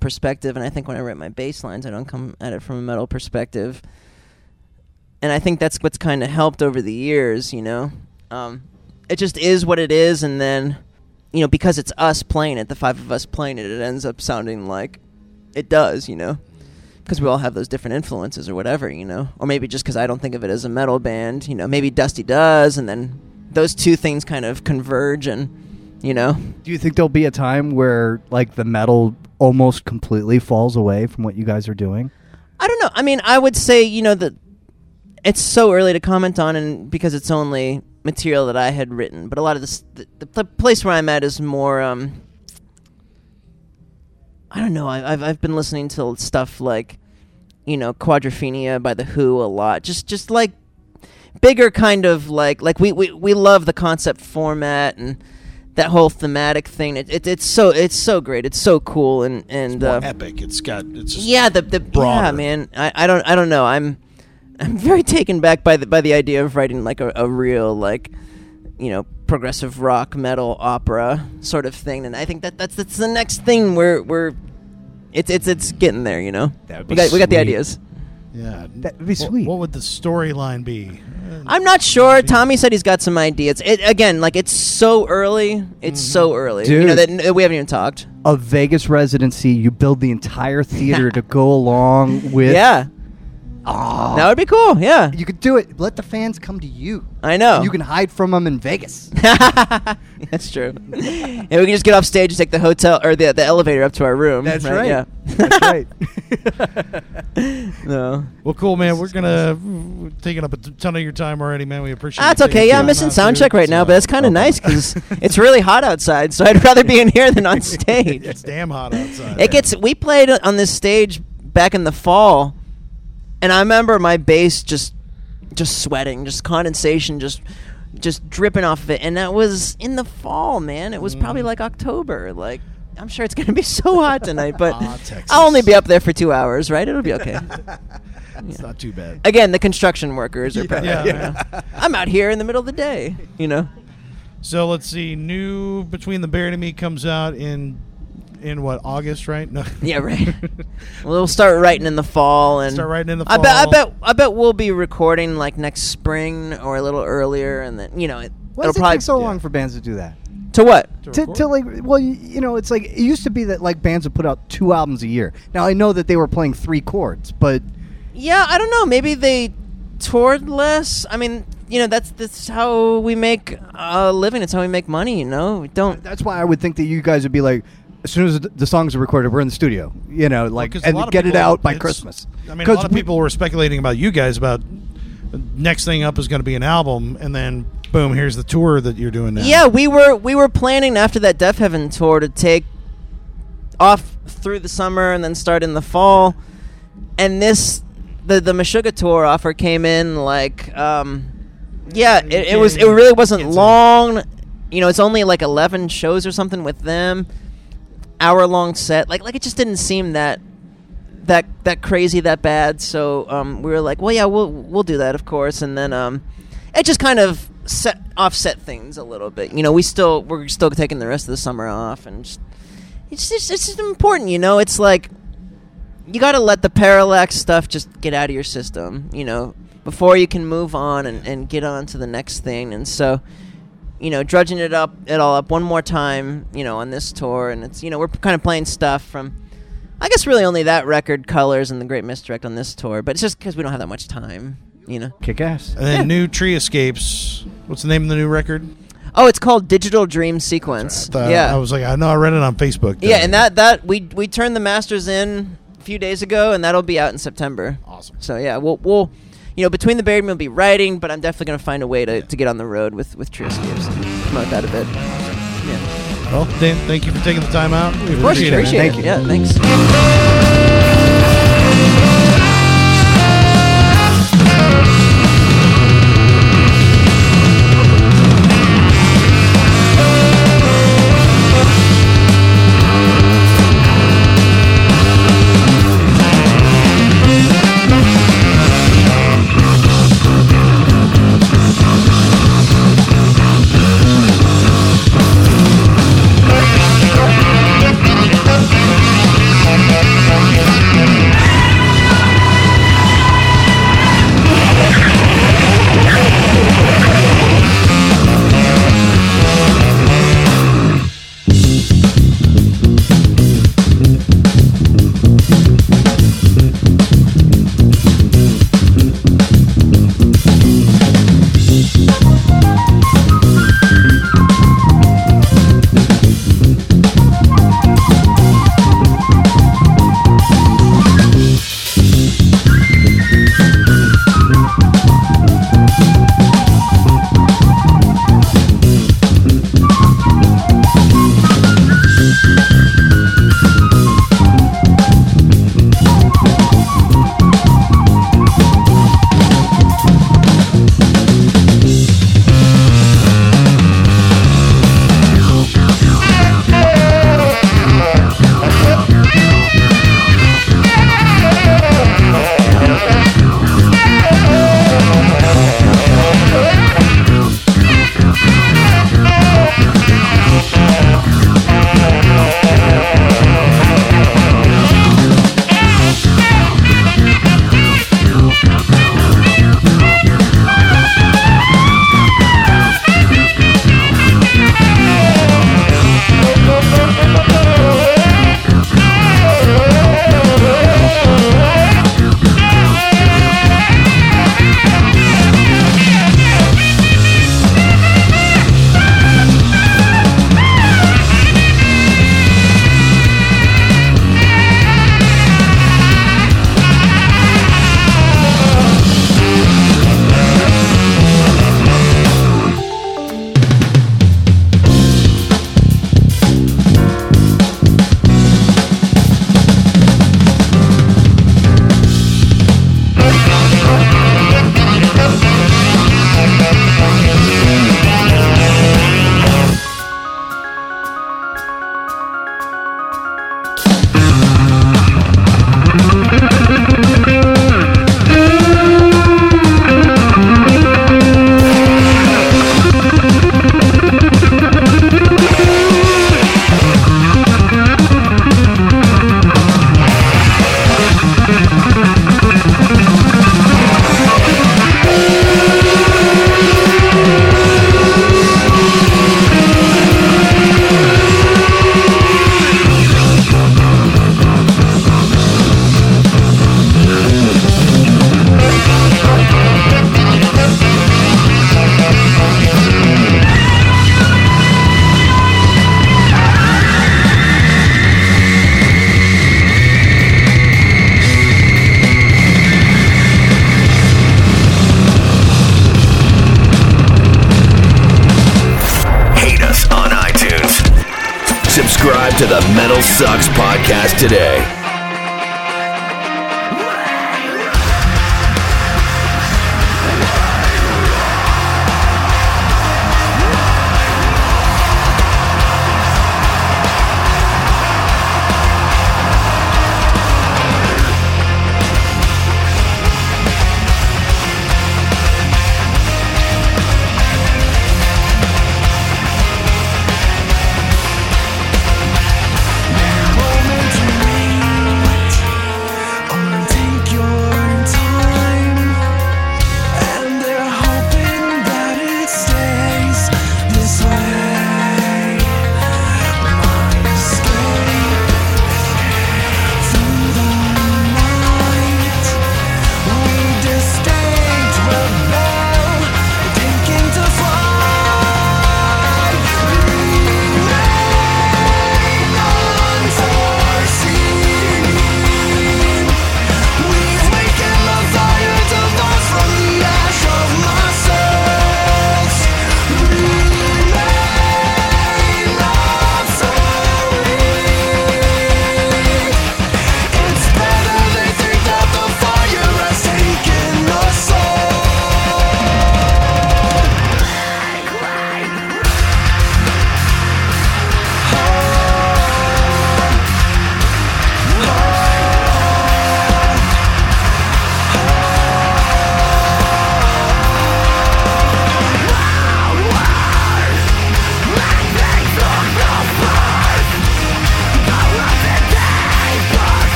perspective, and I think when I write my bass lines, I don't come at it from a metal perspective. And I think that's what's kind of helped over the years. You know, um, it just is what it is, and then you know because it's us playing it, the five of us playing it, it ends up sounding like it does. You know. Because we all have those different influences or whatever, you know, or maybe just because I don't think of it as a metal band, you know, maybe Dusty does, and then those two things kind of converge, and you know, Do you think there'll be a time where like the metal almost completely falls away from what you guys are doing? I don't know. I mean, I would say you know that it's so early to comment on, and because it's only material that I had written, but a lot of this, the, the place where I'm at is more. um I don't know. I, I've I've been listening to stuff like, you know, Quadrophenia by the Who a lot. Just just like bigger kind of like like we we, we love the concept format and that whole thematic thing. It, it it's so it's so great. It's so cool and and uh, epic. It's got it's yeah the the yeah man. I, I don't I don't know. I'm I'm very taken back by the by the idea of writing like a, a real like you know progressive rock metal opera sort of thing. And I think that that's that's the next thing we're we're it's it's it's getting there. You know That would we be got we got the ideas. yeah. That would be What- sweet. What, would the storyline be? I'm not sure. Tommy said he's got some ideas. It, again, like it's so early. It's so mm-hmm. early. You know Dude. that we haven't even talked. A Vegas residency, you build the entire theater to go along with. yeah, Aw. that would be cool. Yeah, You could do it. Let the fans come to you. I know. You can hide from them in Vegas. That's true. and we can just get off stage and take the hotel or the the elevator up to our room. That's right. Yeah. That's right. no. Well, cool, man. We're gonna we're taking up a ton of your time already, man. We appreciate. Ah, it. That's you okay. Yeah, I'm missing out, sound check right now, but it's uh, kind of Oh, nice because it's really hot outside. So I'd rather be in here than on stage. It's damn hot outside. It gets. We played on this stage back in the fall, and I remember my bass just, just sweating, just condensation, just, just dripping off of it, and that was in the fall, man. It was probably Mm. like October. Like I'm sure it's gonna be so hot tonight, but Ah, I'll only be up there for two hours, right? It'll be okay. It's not too bad. Again, the construction workers are probably. Yeah, you know. I'm out here in the middle of the day, you know. So let's see. New between the Buried and Me comes out in in what August, right? No. Yeah, right. we'll start writing in the fall and Start writing in the I bet. I bet. I bet we'll be recording like next spring or a little earlier, and then you know it, Why it'll does it probably take so yeah. long for bands to do that? to what? To, record? to like, well, you, you know, it's like it used to be that like bands would put out two albums a year. Now I know that they were playing three chords, but Yeah, I don't know. Maybe they toured less. I mean, you know, that's that's how we make a living. It's how we make money. You know, we don't. that's why I would think that you guys would be like, as soon as the- the songs are recorded, we're in the studio, you know, like a and lot of get it out by Christmas. I mean, a 'Cause lot of we- people were speculating about you guys about next thing up is going to be an album, and then boom, here's the tour that you're doing now. Yeah, we were we were planning after that Deafheaven tour to take off through the summer and then start in the fall. And this the the Meshuggah tour offer came in like um yeah, it, it was it really wasn't long. You know, it's only like 11 shows or something with them. Hour long set. Like like it just didn't seem that that that crazy that bad so um, we were like well yeah we'll we'll do that of course and then um, it just kind of set offset things a little bit. You know, we still we're still taking the rest of the summer off, and just, it's just it's just important. You know, it's like you got to let the parallax stuff just get out of your system. You know, before you can move on and, and get on to the next thing. And so, you know, drudging it up it all up one more time. You know, on this tour, and it's you know we're kind of playing stuff from. I guess really only that record, Colors, and the Great Misdirect on this tour, but it's just because we don't have that much time, you know. Kick ass. And then new Trioscapes. What's the name of the new record? Oh, it's called Digital Dream Sequence. The- yeah, I was like, I know I read it on Facebook. yeah, and that that we we turned the masters in a few days ago, and that'll be out in September. Awesome. So yeah, we'll we'll you know between the buried me, we'll be writing, but I'm definitely gonna find a way to, to get on the road with with Trioscapes, and promote that a bit. Yeah, Well, Dan, thank you for taking the time out. We of course, appreciate, appreciate it. it. Thank you. Yeah, thanks.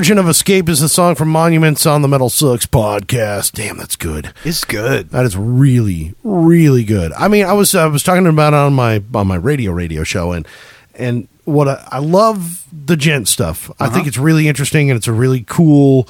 Origin of Escape is the song from Monuments on the Metal Sucks podcast. Damn, that's good. It's good. That is really, really good. I mean, I was I was talking about it on my on my radio radio show, and and what I, I love the djent stuff. I think it's really interesting, and it's a really cool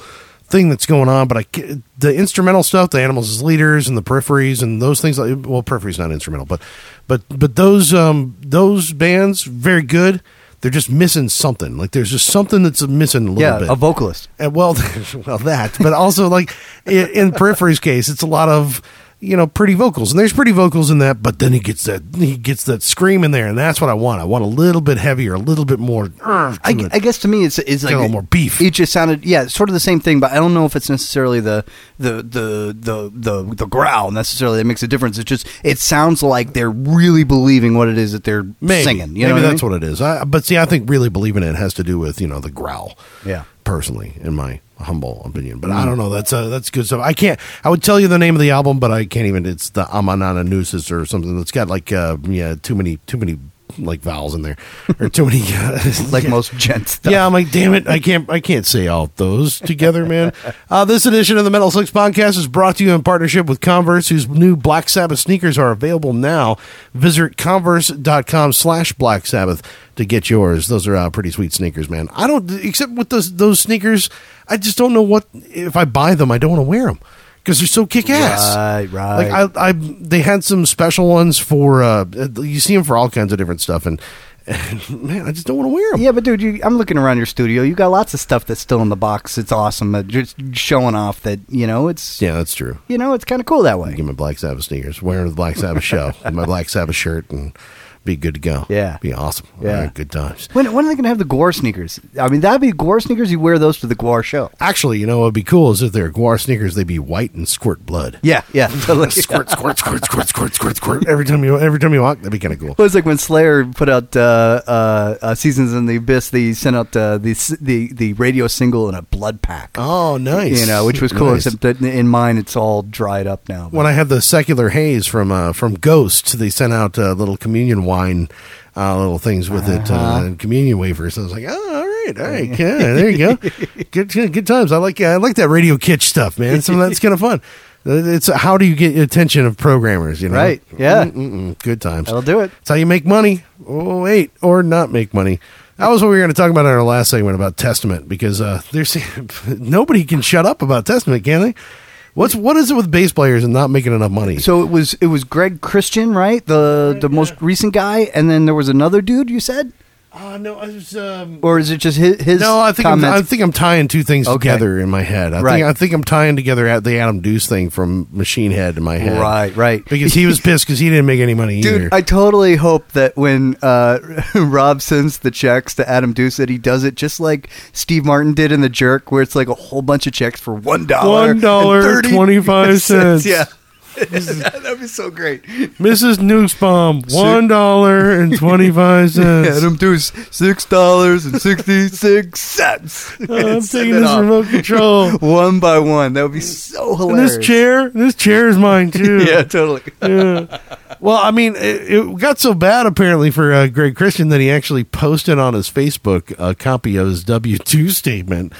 thing that's going on. But I the instrumental stuff, the animals as leaders, and the peripheries, and those things. Like well, peripheries not instrumental, but but but those um those bands very good. They're just missing something. Like there's just something that's missing a little Yeah, bit. a vocalist. Uh, well, well, that, but also like in, in Periphery's case, it's a lot of you know pretty vocals, and there's pretty vocals in that. But then he gets that he gets that scream in there, and that's what I want. I want a little bit heavier, a little bit more. uh, I, I guess to me it's it's like a little more beef. It just sounded yeah, sort of the same thing, but I don't know if it's necessarily the the the the the, the growl necessarily that makes a difference. It's just it sounds like they're really believing what it is that they're maybe, singing. You maybe know that's what it is. I, but see, I think really believing it has to do with you know the growl. Yeah. Personally, in my humble opinion. But I don't know. That's uh, that's good stuff. I can't. I would tell you the name of the album, but I can't even. It's the Amanana Nooses or something that's got like uh, yeah too many too many like vowels in there or too many like most djent stuff. Yeah, I'm like, damn it, I can't, I can't say all those together, man. Uh, this edition of the Metal Sucks Podcast is brought to you in partnership with Converse, whose new Black Sabbath sneakers are available now. Visit converse.com/slash Black Sabbath to get yours. Those are uh, pretty sweet sneakers, man. I don't, except with those those sneakers, I just don't know what if I buy them, I don't want to wear them. Because they're so kick ass, Right, right. Like I, I, they had some special ones for. uh You see them for all kinds of different stuff, and, and man, I just don't want to wear them. Yeah, but dude, you, I'm looking around your studio. You got lots of stuff that's still in the box. It's awesome. Uh, just showing off that you know it's Yeah, that's true. you know it's kind of cool that way. Get my Black Sabbath sneakers, wearing the Black Sabbath show, my Black Sabbath shirt, and be good to go. Yeah. be awesome. Yeah. Right, good times. When when are they gonna have the GWAR sneakers? I mean, that'd be GWAR sneakers. You wear those to the GWAR show. Actually, you know what would be cool is if they're GWAR sneakers, they'd be white and squirt blood. Yeah, yeah. totally. squirt, squirt, squirt, squirt, squirt, squirt, squirt. Every time you, every time you walk, that'd be kind of cool. Well, it's like when Slayer put out uh, uh, uh, "Seasons in the Abyss." They sent out uh, the the the radio single in a blood pack. Oh, nice. You know, which was cool. Nice. Except that in mine, it's all dried up now. when I had the secular haze from uh, from Ghost, they sent out a little communion wine, uh, little things with it, uh, and communion wafers. I was like, oh, all right, all right, yeah, there you go, good, good, good times. I like, I like that radio kitsch stuff, man. Some of that's kind of fun. It's how do you get the attention of programmers? You know, Right, yeah. Mm-mm-mm. good times. That'll do it. It's how you make money. Oh, wait, or not make money. That was what we were going to talk about in our last segment about Testament because uh, there's nobody can shut up about Testament, can they? What's what is it with bass players and not making enough money? So it was it was Greg Christian, right? The the most recent guy, and then there was another dude. You said, Uh, no, I was. Um, or is it just his? his no, I think I'm. I think I'm tying two things Okay. together in my head. I Right. think I think I'm tying together at the Adam Duce thing from Machine Head in my head. Right, right. Because he was pissed because he didn't make any money either. Dude, I totally hope that when uh, Rob sends the checks to Adam Duce, that he does it just like Steve Martin did in The Jerk, where it's like a whole bunch of checks for one dollar, One dollar, 25 cents. Yeah, that'd be so great. Mrs. Newsbaum, one dollar and twenty five cents. Adam Duce, six dollars and sixty six cents. I'm taking this remote control. one by one. That would be so And hilarious. this chair, this chair is mine too. yeah, totally. Well, I mean, it, it got so bad apparently for uh, Greg Christian that he actually posted on his Facebook a copy of his W two statement,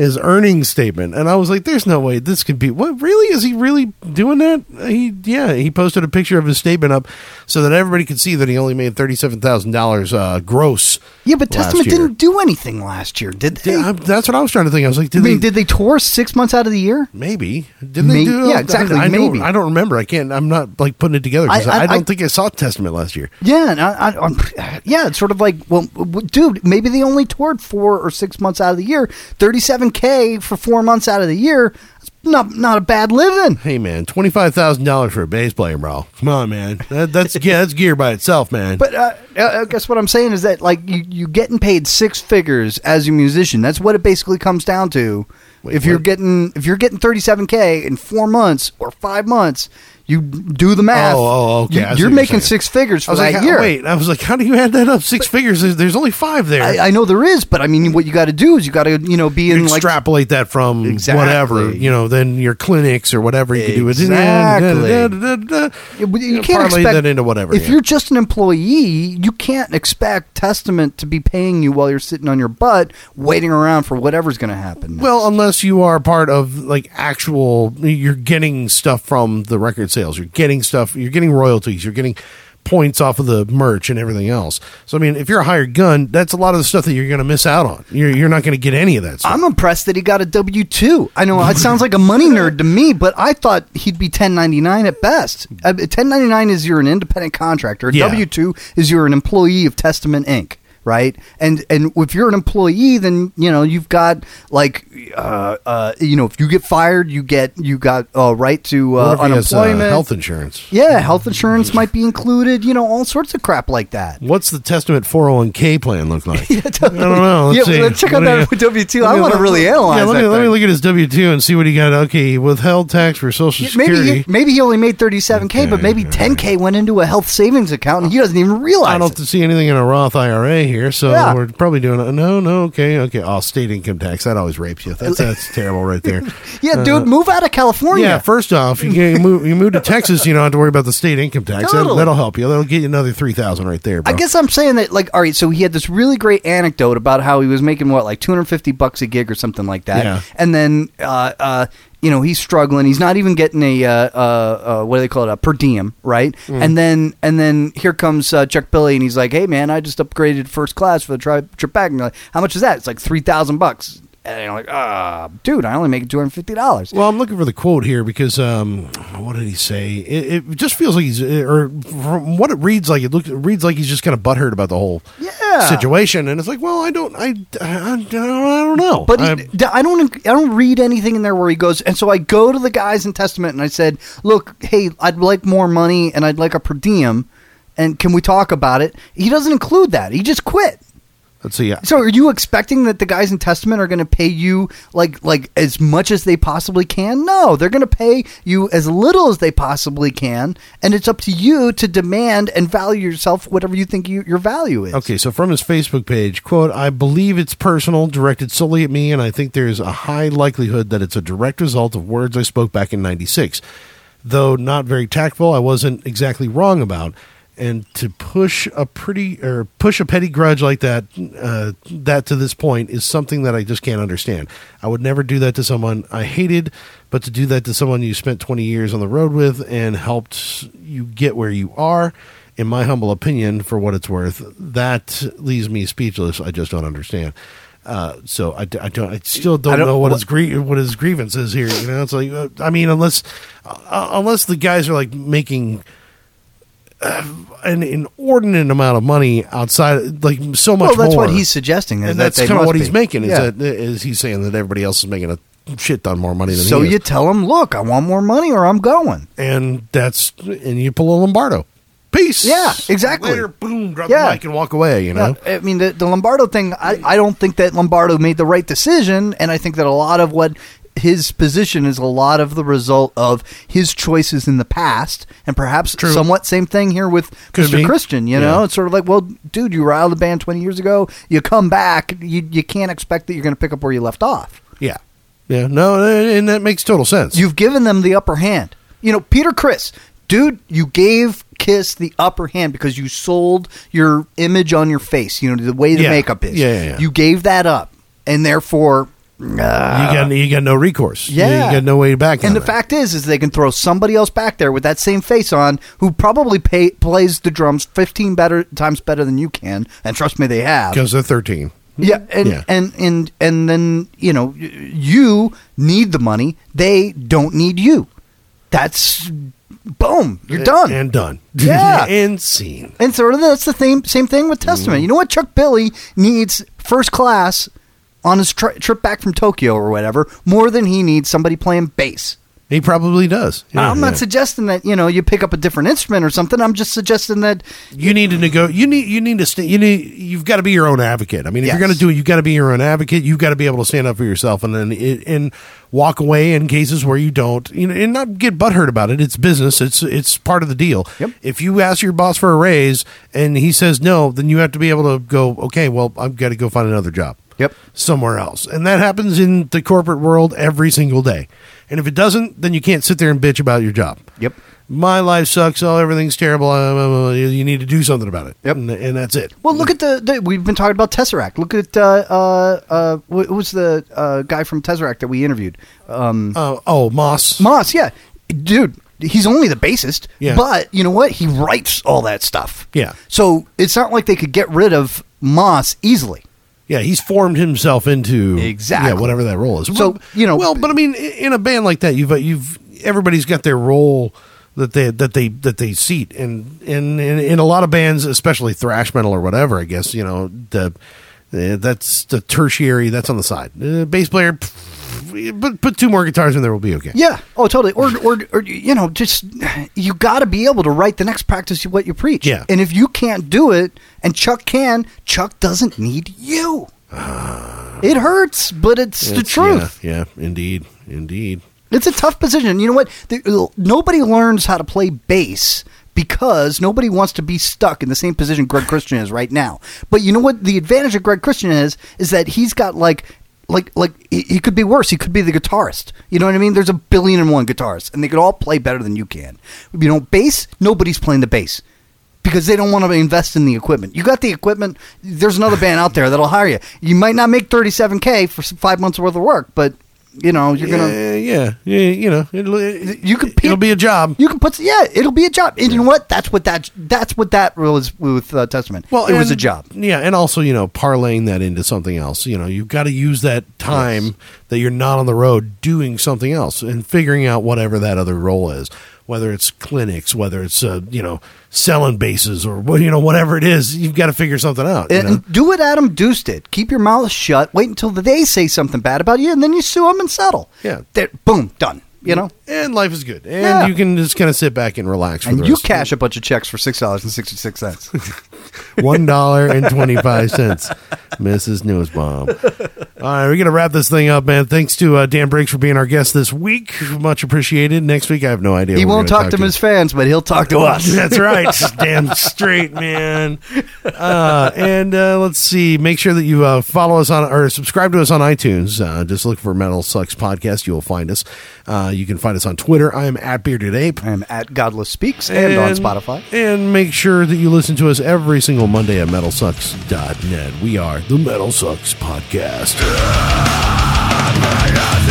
his earnings statement, and I was like, "There's no way this could be." What really is he really doing that? He yeah, he posted a picture of his statement up so that everybody could see that he only made thirty seven thousand uh, dollars gross. Yeah, but Testament year. didn't do anything last year, did they? Yeah, that's what I was trying to think. I was like, did I mean, they, did they tour six months out of the year? Maybe did they do? Yeah, exactly. I, I maybe don't, I don't remember. I can't. I'm not like putting it together because I, I, don't think I saw Testament last year. Yeah, and I, yeah. It's sort of like, well, dude, maybe they only toured four or six months out of the year. Thirty seven K for four months out of the year, that's not not a bad living. Hey man, twenty five thousand dollars for a bass player, bro. Come on, man. That, that's yeah, that's gear by itself, man. But uh, uh, I guess what I'm saying is that like you you getting paid six figures as a musician. That's what it basically comes down to. Wait, if what? you're getting if you're getting 37k in four months or five months, you do the math. Oh, oh, okay. You, I see what you're making saying. six figures I for was that like, year. wait. I was like, how do you add that up? Six figures. There's, there's only five there. I, I know there is, but I mean, what you got to do is you got to you know be in like extrapolate that from Exactly. whatever you know, then your clinics or whatever you can do. Exactly. Da, da, da, da, da. Yeah, but you know, can't parlay expect that into whatever. If yeah. you're just an employee, you can't expect Testament to be paying you while you're sitting on your butt waiting around for whatever's going to happen. next. Well, unless you are part of like actual, you're getting stuff from the record sales. You're getting stuff. You're getting royalties. You're getting points off of the merch and everything else. So I mean, if you're a hired gun, that's a lot of the stuff that you're going to miss out on. You're you're not going to get any of that stuff. I'm impressed that he got a W two. I know it sounds like a money nerd to me, but I thought he'd be 1099 at best. Uh, 1099 is you're an independent contractor. Yeah. W two is you're an employee of Testament Inc. Right, and and if you're an employee, then you know you've got like, uh, uh, you know, if you get fired, you get you got uh, right to uh, What if he has, uh, unemployment, health insurance. Yeah, health insurance might be included. You know, all sorts of crap like that. What's the Testament 401k plan look like? I don't know. Let's yeah, see. let's check out that W two. I want to really analyze. Yeah, let me let me look at his W two and see what he got. Okay, he withheld tax for Social Yeah, maybe Security. he, maybe he only made 37k, but maybe 10k went into a health savings account and he doesn't even realize I don't it. see anything in a Roth IRA here, so Yeah. we're probably doing a, no, no, okay, okay. Oh, state income tax that always rapes you. That's that's terrible right there. Yeah, dude, move out of California. Uh, Yeah, first off, you, you move you move to Texas, you don't have to worry about the state income tax. That, Totally. that'll help you. That'll get you another three thousand right there. Bro. I guess I'm saying that, like, all right, so he had this really great anecdote about how he was making what, like 250 bucks a gig or something like that, Yeah. and then, uh, uh, you know, he's struggling. He's not even getting a, uh, uh, uh, what do they call it, a per diem, right? Mm. And then, and then here comes uh, Chuck Billy, and he's like, "Hey, man, I just upgraded first class for the tri- trip back." And you're like, "How much is that?" It's like three thousand bucks. And you're like, "Ah, dude, I only make two hundred fifty dollars." Well, I'm looking for the quote here because um, what did he say? It, it just feels like he's, or from what it reads like, it looks it reads like he's just kind of butthurt about the whole Yeah. situation, and it's like, well, I don't, I, I, I don't, know, But I'm- he, I don't. I don't read anything in there where he goes. And so I go to the guys in Testament and I said, "Look, hey, I'd like more money and I'd like a per diem, and can we talk about it?" He doesn't include that. He just quit. Let's see. Yeah, So are you expecting that the guys in Testament are going to pay you like like as much as they possibly can? No, they're going to pay you as little as they possibly can, and it's up to you to demand and value yourself whatever you think you, your value is. Okay, so from his Facebook page, quote, I believe it's personal, directed solely at me, and I think there's a high likelihood that it's a direct result of words I spoke back in 96. Though not very tactful, I wasn't exactly wrong about. And to push a pretty or push a petty grudge like that, uh, that to this point is something that I just can't understand. I would never do that to someone I hated, but to do that to someone you spent 20 years on the road with and helped you get where you are, in my humble opinion, for what it's worth, that leaves me speechless. I just don't understand. Uh, so I don't. I still don't, I don't- know what, what- his what his grievance is here. You know, it's like uh, I mean, unless uh, unless the guys are like making an inordinate amount of money outside, like so much. Well, that's more. what he's suggesting, and that that's kind of what he's be. making. Is Yeah. that is he's saying that everybody else is making a shit ton more money than So you tell him, look, I want more money or I'm going. and that's and you pull a Lombardo. Peace. Yeah, exactly. Later, boom, drop Yeah. the mic and walk away. You know. Yeah, I mean, the, the Lombardo thing, I, I don't think that Lombardo made the right decision. And I think that a lot of what his position is a lot of the result of his choices in the past. And perhaps True. somewhat same thing here with Could Mr. be. Christian. You know, Yeah. it's sort of like, well, dude, you were out of the band 20 years ago. You come back. You, you can't expect that you're going to pick up where you left off. Yeah. Yeah. No, and that makes total sense. You've given them the upper hand. You know, Peter Criss, dude, you gave Kiss the upper hand because you sold your image on your face. You know, the way the Yeah. makeup is. Yeah, yeah, yeah. You gave that up, and therefore, you got you got no recourse. Yeah, you got no way back. And the fact is, is they can throw somebody else back there with that same face on, who probably pay, plays the drums fifteen better times better than you can. And trust me, they have. because they're thirteen. Yeah, and, Yeah. and and and then you know you need the money. They don't need you. That's boom. You're done. and done. Yeah. and scene. And so that's the same same thing with Testament. Mm-hmm. You know what? Chuck Billy needs first class on his tri- trip back from Tokyo or whatever more than he needs somebody playing bass. He probably does. Yeah, I'm not yeah. suggesting that you know you pick up a different instrument or something. I'm just suggesting that you need to nego. You need you need to st- you need you've got to be your own advocate. I mean, if Yes. you're going to do it, you've got to be your own advocate. You've got to be able to stand up for yourself, and then it, and walk away in cases where you don't. You know, and not get butthurt about it. It's business. It's it's part of the deal. Yep. If you ask your boss for a raise and he says no, then you have to be able to go. Okay, well, I've got to go find another job. Yep. somewhere else, and that happens in the corporate world every single day. And if it doesn't, then you can't sit there and bitch about your job Yep. my life sucks. Oh, everything's terrible. Uh, uh, uh, you need to do something about it. Yep. and, and that's it. Well, look at the, the we've been talking about Tesseract. Look at uh, uh, uh, wh- who was the uh, guy from Tesseract that we interviewed? Um, Uh, oh, Moss. Moss, yeah, dude. He's only the bassist, Yeah. but you know what? He writes all that stuff. Yeah. So it's not like they could get rid of Moss easily. Yeah, he's formed himself into Exactly. yeah whatever that role is. So, Well, you know- well, but I mean, in a band like that, you've you've everybody's got their role that they that they that they seat, and in in, in a lot of bands, especially thrash metal or whatever, I guess you know the. uh, that's the tertiary. That's on the side. Uh, bass player, pff, put put two more guitars in there, will be okay. Yeah. Oh, totally. Or, or, or you know, just you got to be able to write the next practice what you preach. Yeah. And if you can't do it, and Chuck can, Chuck doesn't need you. Uh, it hurts, but it's, the truth. Yeah, yeah, indeed, indeed. It's a tough position. You know what? The, nobody learns how to play bass because nobody wants to be stuck in the same position Greg Christian is right now. But you know what? The advantage of Greg Christian is is that he's got like. Like, like he could be worse. He could be the guitarist. You know what I mean? There's a billion and one guitarists, and they could all play better than you can. You know, bass. Nobody's playing the bass because they don't want to invest in the equipment. You got the equipment. There's another band out there that'll hire you. You might not make 37k for five months worth of work, but you know you're gonna yeah, yeah, yeah, you know, it'll, it, you can it'll be a job. You can put yeah, it'll be a job. And you know what? That's what that that's what that was with uh, Testament. Well, it was a job. Yeah, and also you know parlaying that into something else. You know, you've got to use that time that you're not on the road doing something else and figuring out whatever that other role is. Whether it's clinics, whether it's uh, you know selling bases or what you know whatever it is, you've got to figure something out. you And, know? do what Adam Duce did. Keep your mouth shut. Wait until they say something bad about you, and then you sue them and settle. Yeah. That- boom, done. You know, and life is good, and Yeah. you can just kind of sit back and relax. For and you cash a bunch of checks for six dollars and sixty six cents. one dollar and twenty five cents, Mrs. Newsbomb. All right, we're gonna wrap this thing up, man. Thanks to uh, Dan Briggs for being our guest this week. Much appreciated. Next week, I have no idea. he won't gonna talk to his fans, but he'll talk to us. That's right. Damn straight, man. Uh, and uh, let's see. Make sure that you uh, follow us on or subscribe to us on iTunes. Uh, just look for Metal Sucks Podcast. You will find us. Uh, you can find us on Twitter. I am at Bearded Ape. I'm at Godless Speaks and, on Spotify. And make sure that you listen to us every single Monday at metalsucks.net. We are the Metal Sucks Podcast. Ah, yes,